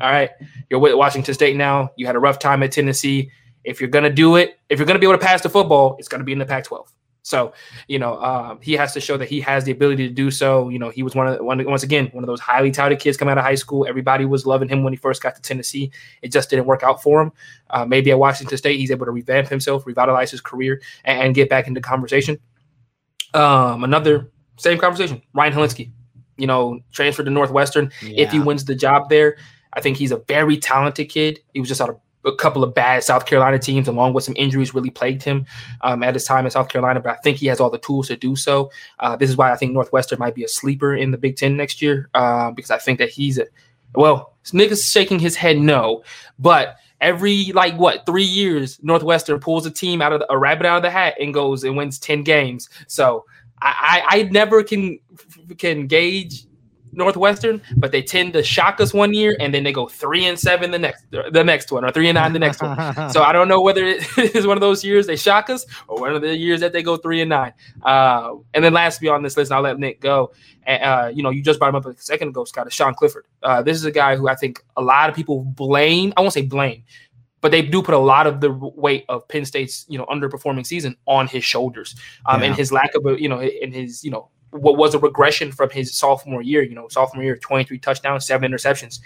All right, you're with Washington State now. You had a rough time at Tennessee. If you're gonna do it, if you're gonna be able to pass the football, it's gonna be in the Pac-12. So, you know, um, he has to show that he has the ability to do so. You know, he was one of the, one once again one of those highly touted kids coming out of high school. Everybody was loving him when he first got to Tennessee. It just didn't work out for him. Uh, maybe at Washington State, he's able to revamp himself, revitalize his career, and, and get back into conversation. Um, another same conversation, Ryan Hilinski. You know, transferred to Northwestern. Yeah. If he wins the job there, I think he's a very talented kid. He was just out of a couple of bad South Carolina teams, along with some injuries, really plagued him um, at his time in South Carolina. But I think he has all the tools to do so. Uh, this is why I think Northwestern might be a sleeper in the Big Ten next year uh, because I think that he's a well. Nick is shaking his head no, but every like what three years Northwestern pulls a team out of the, a rabbit out of the hat and goes and wins ten games. So I, I, I never can can gauge Northwestern, but they tend to shock us one year and then they go three and seven the next the next one or three and nine the next one. So I don't know whether it is one of those years they shock us or one of the years that they go three and nine. Uh, and then lastly on this list, I'll let Nick go. Uh, you know, you just brought him up a second ago, Scott, is Sean Clifford. Uh, this is a guy who I think a lot of people blame. I won't say blame, but they do put a lot of the weight of Penn State's you know underperforming season on his shoulders, um, yeah. and his lack of you know in his you know what was a regression from his sophomore year. You know, sophomore year, 23 touchdowns, seven interceptions.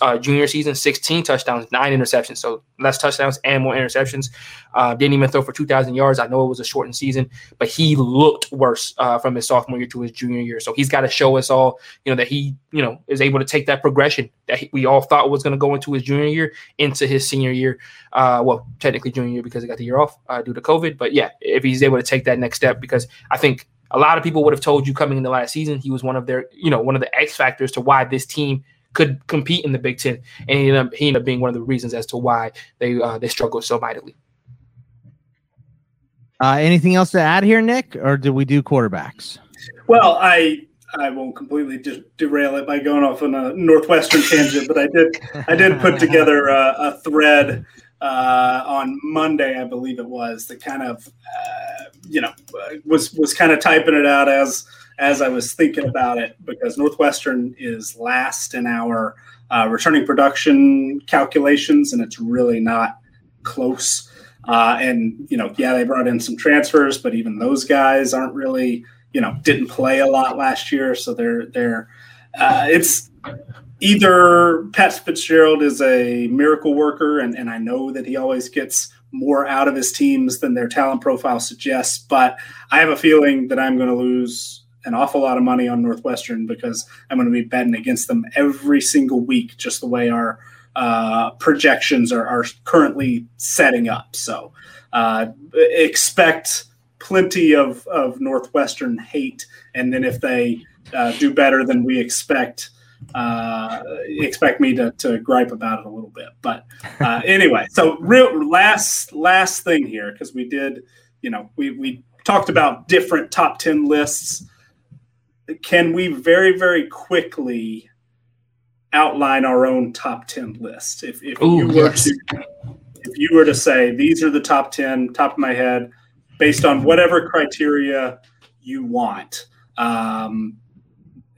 Uh, junior season, 16 touchdowns, nine interceptions. So less touchdowns and more interceptions. Uh, didn't even throw for 2,000 yards. I know it was a shortened season, but he looked worse uh, from his sophomore year to his junior year. So he's got to show us all, you know, that he, you know, is able to take that progression that he, we all thought was going to go into his junior year into his senior year. Uh, well, technically junior year because he got the year off uh, due to COVID. But yeah, if he's able to take that next step, because I think a lot of people would have told you coming in the last season he was one of their, you know, one of the X factors to why this team could compete in the Big Ten, and he ended up, he ended up being one of the reasons as to why they uh, they struggled so mightily. Uh, anything else to add here, Nick, or did we do quarterbacks? Well, I I won't completely de- derail it by going off on a northwestern tangent, but I did I did put together a, a thread uh, on Monday, I believe it was, that kind of uh, you know was was kind of typing it out as as I was thinking about it because Northwestern is last in our uh, returning production calculations, and it's really not close. Uh, and you know, yeah, they brought in some transfers, but even those guys aren't really, you know, didn't play a lot last year, so they're they're uh, it's either Pat Fitzgerald is a miracle worker, and, and I know that he always gets more out of his teams than their talent profile suggests, but I have a feeling that I'm going to lose an awful lot of money on Northwestern because I'm going to be betting against them every single week, just the way our uh, projections are, are, currently setting up. So uh, expect plenty of, of Northwestern hate. And then if they uh, do better than we expect, uh, expect me to, to gripe about it a little bit. But uh, anyway, so real last last thing here because we did, you know, we we talked about different top ten lists. Can we very very quickly outline our own top 10 list. If, if Ooh, you were yes. to if you were to say these are the top 10, top of my head, based on whatever criteria you want. Um,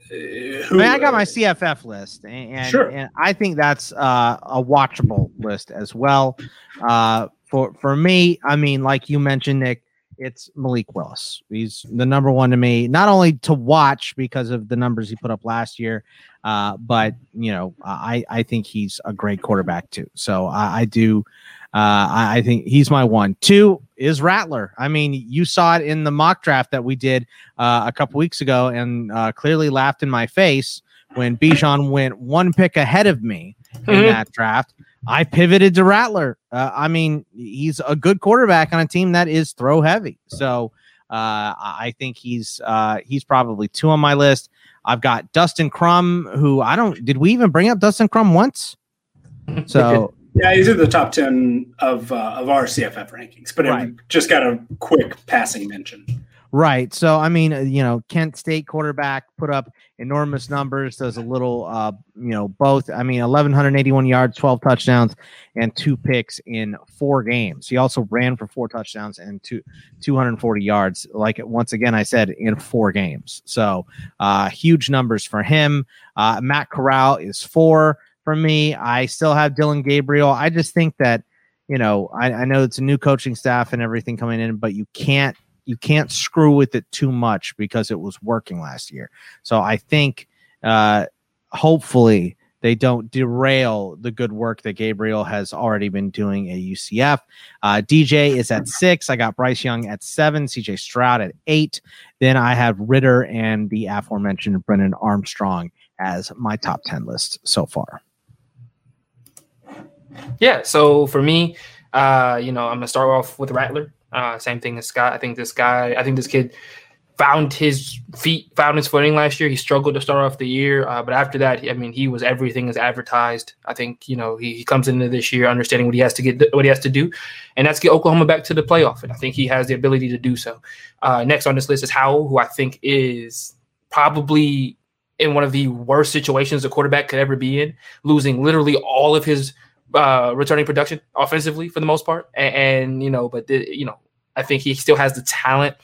who, I, mean, I got my CFF list, and, sure. and I think that's uh, a watchable list as well. Uh, for for me, I mean, like you mentioned, Nick, it's Malik Willis. He's the number one to me, not only to watch because of the numbers he put up last year, uh, but you know, I I think he's a great quarterback too. So I, I do. Uh, I, I, think he's my one. Two is Rattler. I mean, you saw it in the mock draft that we did uh, a couple weeks ago, and uh, clearly laughed in my face when Bijan went one pick ahead of me mm-hmm. in that draft. I pivoted to Rattler. Uh, I mean, he's a good quarterback on a team that is throw heavy. So uh, I think he's uh, he's probably two on my list. I've got Dustin Crum, who I don't. Did we even bring up Dustin Crum once? So yeah, he's in the top ten of uh, of our CFF rankings, but right. just got a quick passing mention. Right. So I mean, uh, you know, Kent State quarterback put up enormous numbers. Does a little, uh, you know, both. I mean, 1181 yards, 12 touchdowns, and two picks in four games. He also ran for four touchdowns and two 240 yards. Like once again, I said in four games. So uh, huge numbers for him. Uh, Matt Corral is four for me. I still have Dillon Gabriel. I just think that. You know, I, I know it's a new coaching staff and everything coming in, but you can't you can't screw with it too much because it was working last year. So I think uh, hopefully they don't derail the good work that Gabriel has already been doing at UCF. Uh, DJ is at six. I got Bryce Young at seven, CJ Stroud at eight. Then I have Ridder and the aforementioned Brennan Armstrong as my top 10 list so far. Yeah. So for me, uh, you know, I'm to start off with Rattler. Uh, same thing as Scott. I think this guy, I think this kid found his feet, found his footing last year. He struggled to start off the year, uh, but after that, I mean, he was everything as advertised. I think you know he, he comes into this year understanding what he has to get, what he has to do, and that's get Oklahoma back to the playoff. And I think he has the ability to do so. Uh, next on this list is Howell, who I think is probably in one of the worst situations a quarterback could ever be in, losing literally all of his uh, returning production offensively for the most part, and, and you know, but the, you know, I think he still has the talent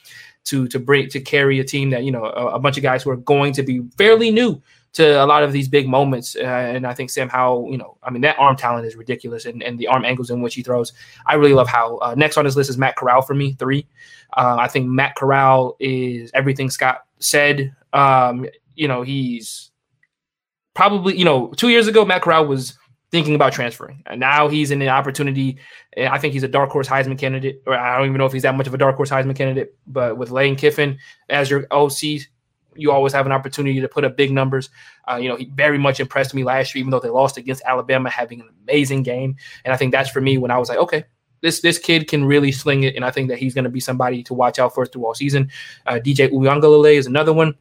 to to bring to carry a team that you know a, a, bunch of guys who are going to be fairly new to a lot of these big moments. Uh, and I think Sam Howell, you know, I mean that arm talent is ridiculous, and, and the arm angles in which he throws, I really love how. Uh, next on his list is Matt Corral for me, three. Uh, I think Matt Corral is everything Scott said. Um, you know, he's probably you know two years ago Matt Corral was thinking about transferring. And now he's in the opportunity. I think he's a dark horse Heisman candidate, or I don't even know if he's that much of a dark horse Heisman candidate. But with Lane Kiffin as your OC, you always have an opportunity to put up big numbers. Uh, you know, he very much impressed me last year, even though they lost against Alabama, having an amazing game. And I think that's for me when I was like, okay, this this kid can really sling it, and I think that he's going to be somebody to watch out for through all season. Uh, DJ Uiagalelei is another one.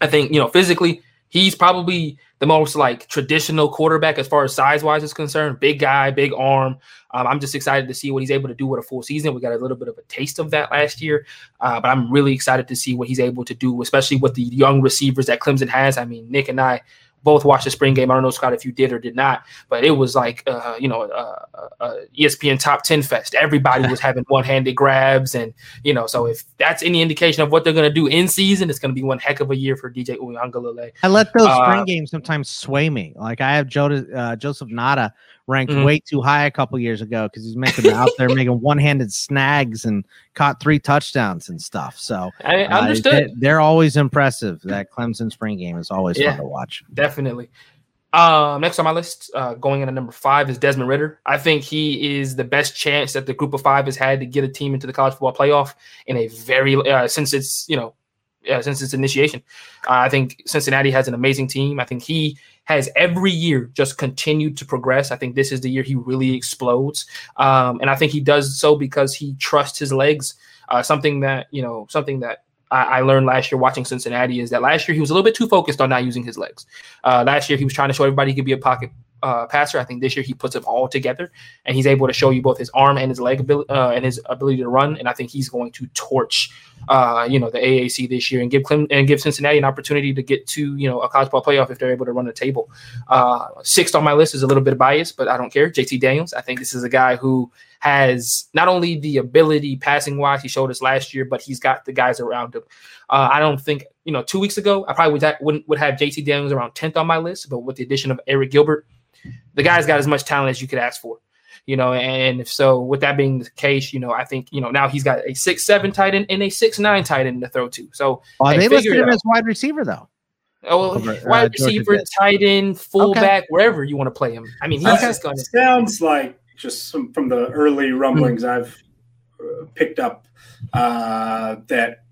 I think you know physically He's probably the most like traditional quarterback as far as size wise is concerned. Big guy, big arm. Um, I'm just excited to see what he's able to do with a full season. We got a little bit of a taste of that last year, uh, but I'm really excited to see what he's able to do, especially with the young receivers that Clemson has. I mean, Nick and I both watched the spring game. I don't know, Scott, if you did or did not, but it was like, uh, you know, a, a ESPN top 10 fest. Everybody was having one handed grabs. And, you know, so if that's any indication of what they're going to do in season, it's going to be one heck of a year for DJ Uiagalelei. I let those uh, spring games sometimes sway me. Like I have uh, Joseph Ngata ranked mm-hmm. way too high a couple years ago because he's making out there making one-handed snags and caught three touchdowns and stuff. So I uh, understood. Uh, they, are always impressive. That Clemson spring game is always yeah, fun to watch. Definitely. Um, next on my list, uh, going into number five is Desmond Ridder. I think he is the best chance that the group of five has had to get a team into the college football playoff in a very uh, since it's you know uh, since its initiation. Uh, I think Cincinnati has an amazing team. I think he has every year just continued to progress. I think this is the year he really explodes. Um, and I think he does so because he trusts his legs. Uh, something that, you know, something that I, learned last year watching Cincinnati is that last year he was a little bit too focused on not using his legs. Uh, last year he was trying to show everybody he could be a pocket uh, passer. I think this year he puts them all together, and he's able to show you both his arm and his leg ability uh, and his ability to run. And I think he's going to torch, uh, you know, the AAC this year and give Clem- and give Cincinnati an opportunity to get to you know a college ball playoff if they're able to run the table. Uh, sixth on my list is a little bit biased, but I don't care. JT Daniels. I think this is a guy who has not only the ability passing wise, he showed us last year, but he's got the guys around him. Uh, I don't think you know two weeks ago I probably would, would have JT Daniels around tenth on my list, but with the addition of Arik Gilbert the guy's got as much talent as you could ask for. You know, and if so, with that being the case, you know, I think you know now he's got a six seven tight end and a six nine tight end to throw to. So well, hey, they listed him as wide receiver though. Oh, well, wide uh, receiver, tight end, fullback, okay. wherever you want to play him. I mean, he's just going to. Sounds like just some, from the early rumblings mm-hmm. I've uh, picked up uh, that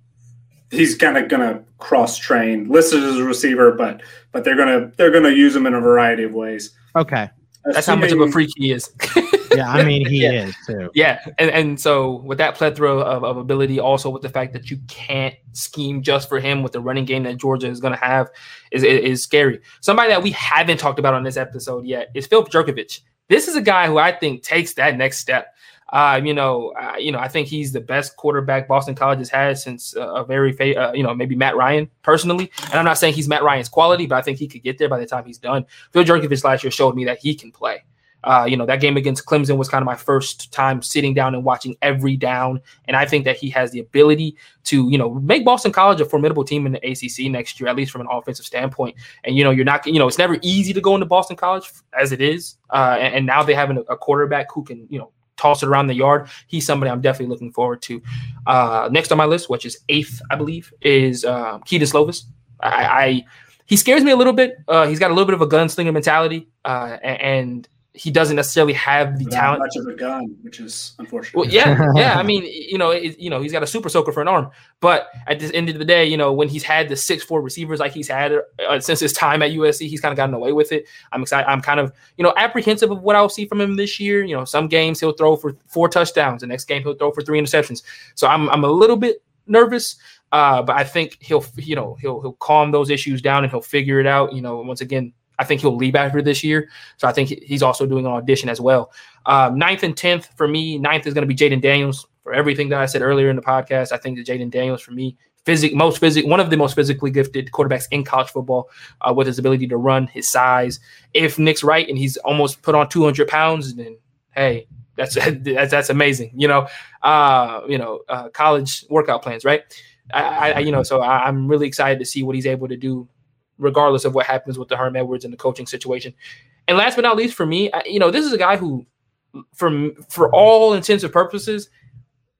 he's kind of going to cross train, listed as a receiver, but but they're gonna they're gonna use him in a variety of ways. Okay. That's how much of a freak he is. yeah, I mean he yeah. is too. Yeah, and, and so with that plethora of, of ability, also with the fact that you can't scheme just for him with the running game that Georgia is going to have, is, is, is scary. Somebody that we haven't talked about on this episode yet is Phil Jurkovec. This is a guy who I think takes that next step. Uh, you know, uh, you know, I think he's the best quarterback Boston College has had since uh, a very, fa- uh, you know, maybe Matt Ryan personally. And I'm not saying he's Matt Ryan's quality, but I think he could get there by the time he's done. Phil Jurkovec last year showed me that he can play. Uh, you know, that game against Clemson was kind of my first time sitting down and watching every down. And I think that he has the ability to, you know, make Boston College a formidable team in the ACC next year, at least from an offensive standpoint. And, you know, you're not, you know, it's never easy to go into Boston College as it is. Uh, and, and, now they have a quarterback who can, you know, toss it around the yard. He's somebody I'm definitely looking forward to. Uh, next on my list, which is eighth, I believe, is uh, Kedon Slovis. I, I, he scares me a little bit. Uh, he's got a little bit of a gunslinger mentality, uh, and he doesn't necessarily have the talent. Much of a gun, which is unfortunate. Well, yeah, yeah. I mean, you know, it, you know, he's got a super soaker for an arm, but at the end of the day, you know, when he's had the six four receivers like he's had uh, since his time at USC, he's kind of gotten away with it. I'm excited. I'm kind of, you know, apprehensive of what I'll see from him this year. You know, some games he'll throw for four touchdowns, the next game he'll throw for three interceptions. So I'm, I'm a little bit nervous. Uh, but I think he'll, you know, he'll he'll calm those issues down and he'll figure it out. You know, once again, I think he'll leave after this year. So I think he's also doing an audition as well. Um, ninth and tenth for me. Ninth is going to be Jayden Daniels for everything that I said earlier in the podcast. I think that Jayden Daniels for me, physic most physic one of the most physically gifted quarterbacks in college football uh, with his ability to run, his size. If Nick's right and he's almost put on 200 pounds, then hey, that's that's, that's amazing. You know, uh, you know, uh, college workout plans, right? I, I, you know, so I, I'm really excited to see what he's able to do regardless of what happens with the Herm Edwards and the coaching situation. And last but not least, for me, I, you know, this is a guy who, for for all intents and purposes,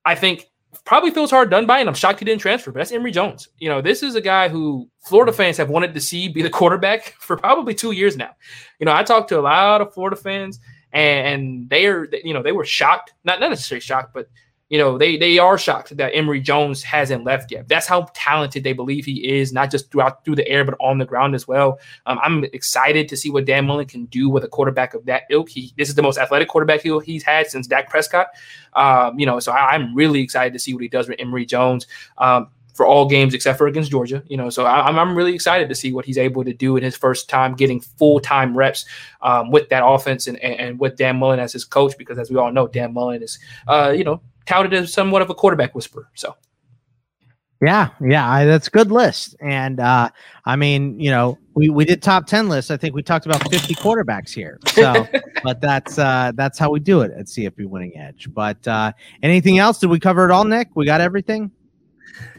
I think probably feels hard done by, and I'm shocked he didn't transfer. But that's Emory Jones. You know, this is a guy who Florida fans have wanted to see be the quarterback for probably two years now. You know, I talked to a lot of Florida fans, and, and they are, you know, they were shocked, not not necessarily shocked, but you know, they they are shocked that Emory Jones hasn't left yet. That's how talented they believe he is, not just throughout through the air, but on the ground as well. Um, I'm excited to see what Dan Mullen can do with a quarterback of that ilk. He this is the most athletic quarterback he, he's had since Dak Prescott. Um, you know, so I, am really excited to see what he does with Emory Jones. Um, for all games except for against Georgia. You know, so I, am I'm really excited to see what he's able to do in his first time getting full time reps um, with that offense and, and, and with Dan Mullen as his coach. Because as we all know, Dan Mullen is uh, you know touted as somewhat of a quarterback whisperer. So. Yeah, yeah, I, that's a good list. And uh, I mean, you know, we, we did top ten lists. I think we talked about fifty quarterbacks here. So, but that's uh, that's how we do it at CFB Winning Edge. But uh, anything else? Did we cover it all, Nick? We got everything.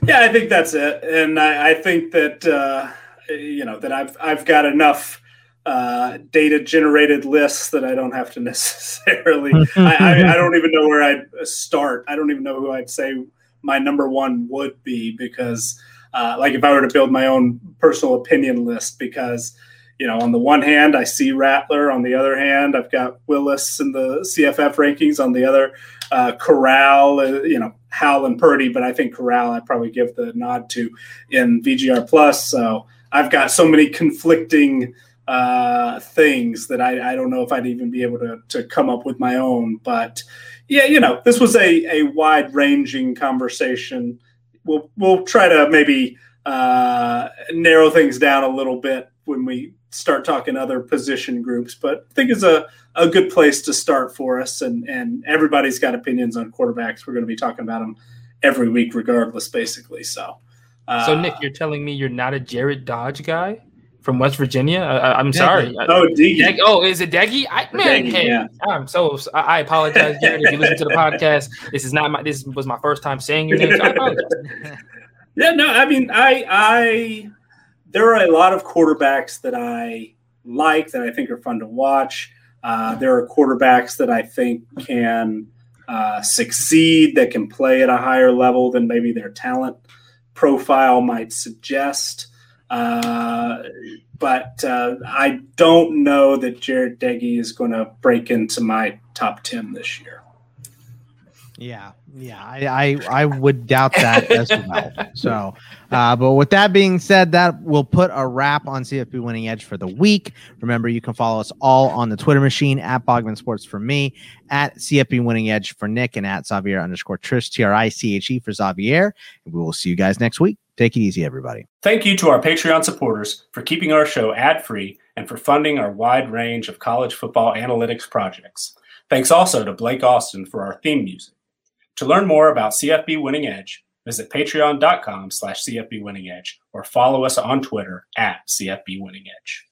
Yeah, I think that's it. And I, I think that uh, you know that I've I've got enough uh, data generated lists that I don't have to necessarily. I, I, I don't even know where I'd start. I don't even know who I'd say my number one would be because, uh, like, if I were to build my own personal opinion list, because you know, on the one hand, I see Rattler. On the other hand, I've got Willis in the CFF rankings. On the other, uh, Corral, uh, you know, Howell and Purdy. But I think Corral, I'd probably give the nod to in VGR Plus. So I've got so many conflicting uh, things that I, I don't know if I'd even be able to, to come up with my own. But yeah, you know, this was a, a wide ranging conversation. We'll we'll try to maybe uh, narrow things down a little bit when we start talking other position groups. But I think it's a, a good place to start for us. And and everybody's got opinions on quarterbacks. We're going to be talking about them every week, regardless, basically. So. Uh, so Nick, you're telling me you're not a Jared Dodge guy? From West Virginia. I, am sorry. Oh, Deggy. oh, is it Deggy? I, man, Deggy, hey, yeah. I'm so. I, I apologize, Jared. if you listen to the podcast, this is not my. This was my first time saying your name. So I yeah, no, I mean, I, I, there are a lot of quarterbacks that I like that I think are fun to watch. Uh, there are quarterbacks that I think can uh, succeed, that can play at a higher level than maybe their talent profile might suggest. Uh, but uh, I don't know that Jarret Doege is going to break into my top 10 this year. Yeah, yeah, I, I, I would doubt that as well. So, uh, but with that being said, that will put a wrap on CFB Winning Edge for the week. Remember, you can follow us all on the Twitter machine at Bogman Sports for me, at CFB Winning Edge for Nick, and at Xavier underscore Triche T R I C H E for Xavier. And we will see you guys next week. Take it easy, everybody. Thank you to our Patreon supporters for keeping our show ad free and for funding our wide range of college football analytics projects. Thanks also to Blake Austin for our theme music. To learn more about CFB Winning Edge, visit patreon.com slash CFB Winning Edge or follow us on Twitter at CFB Winning Edge.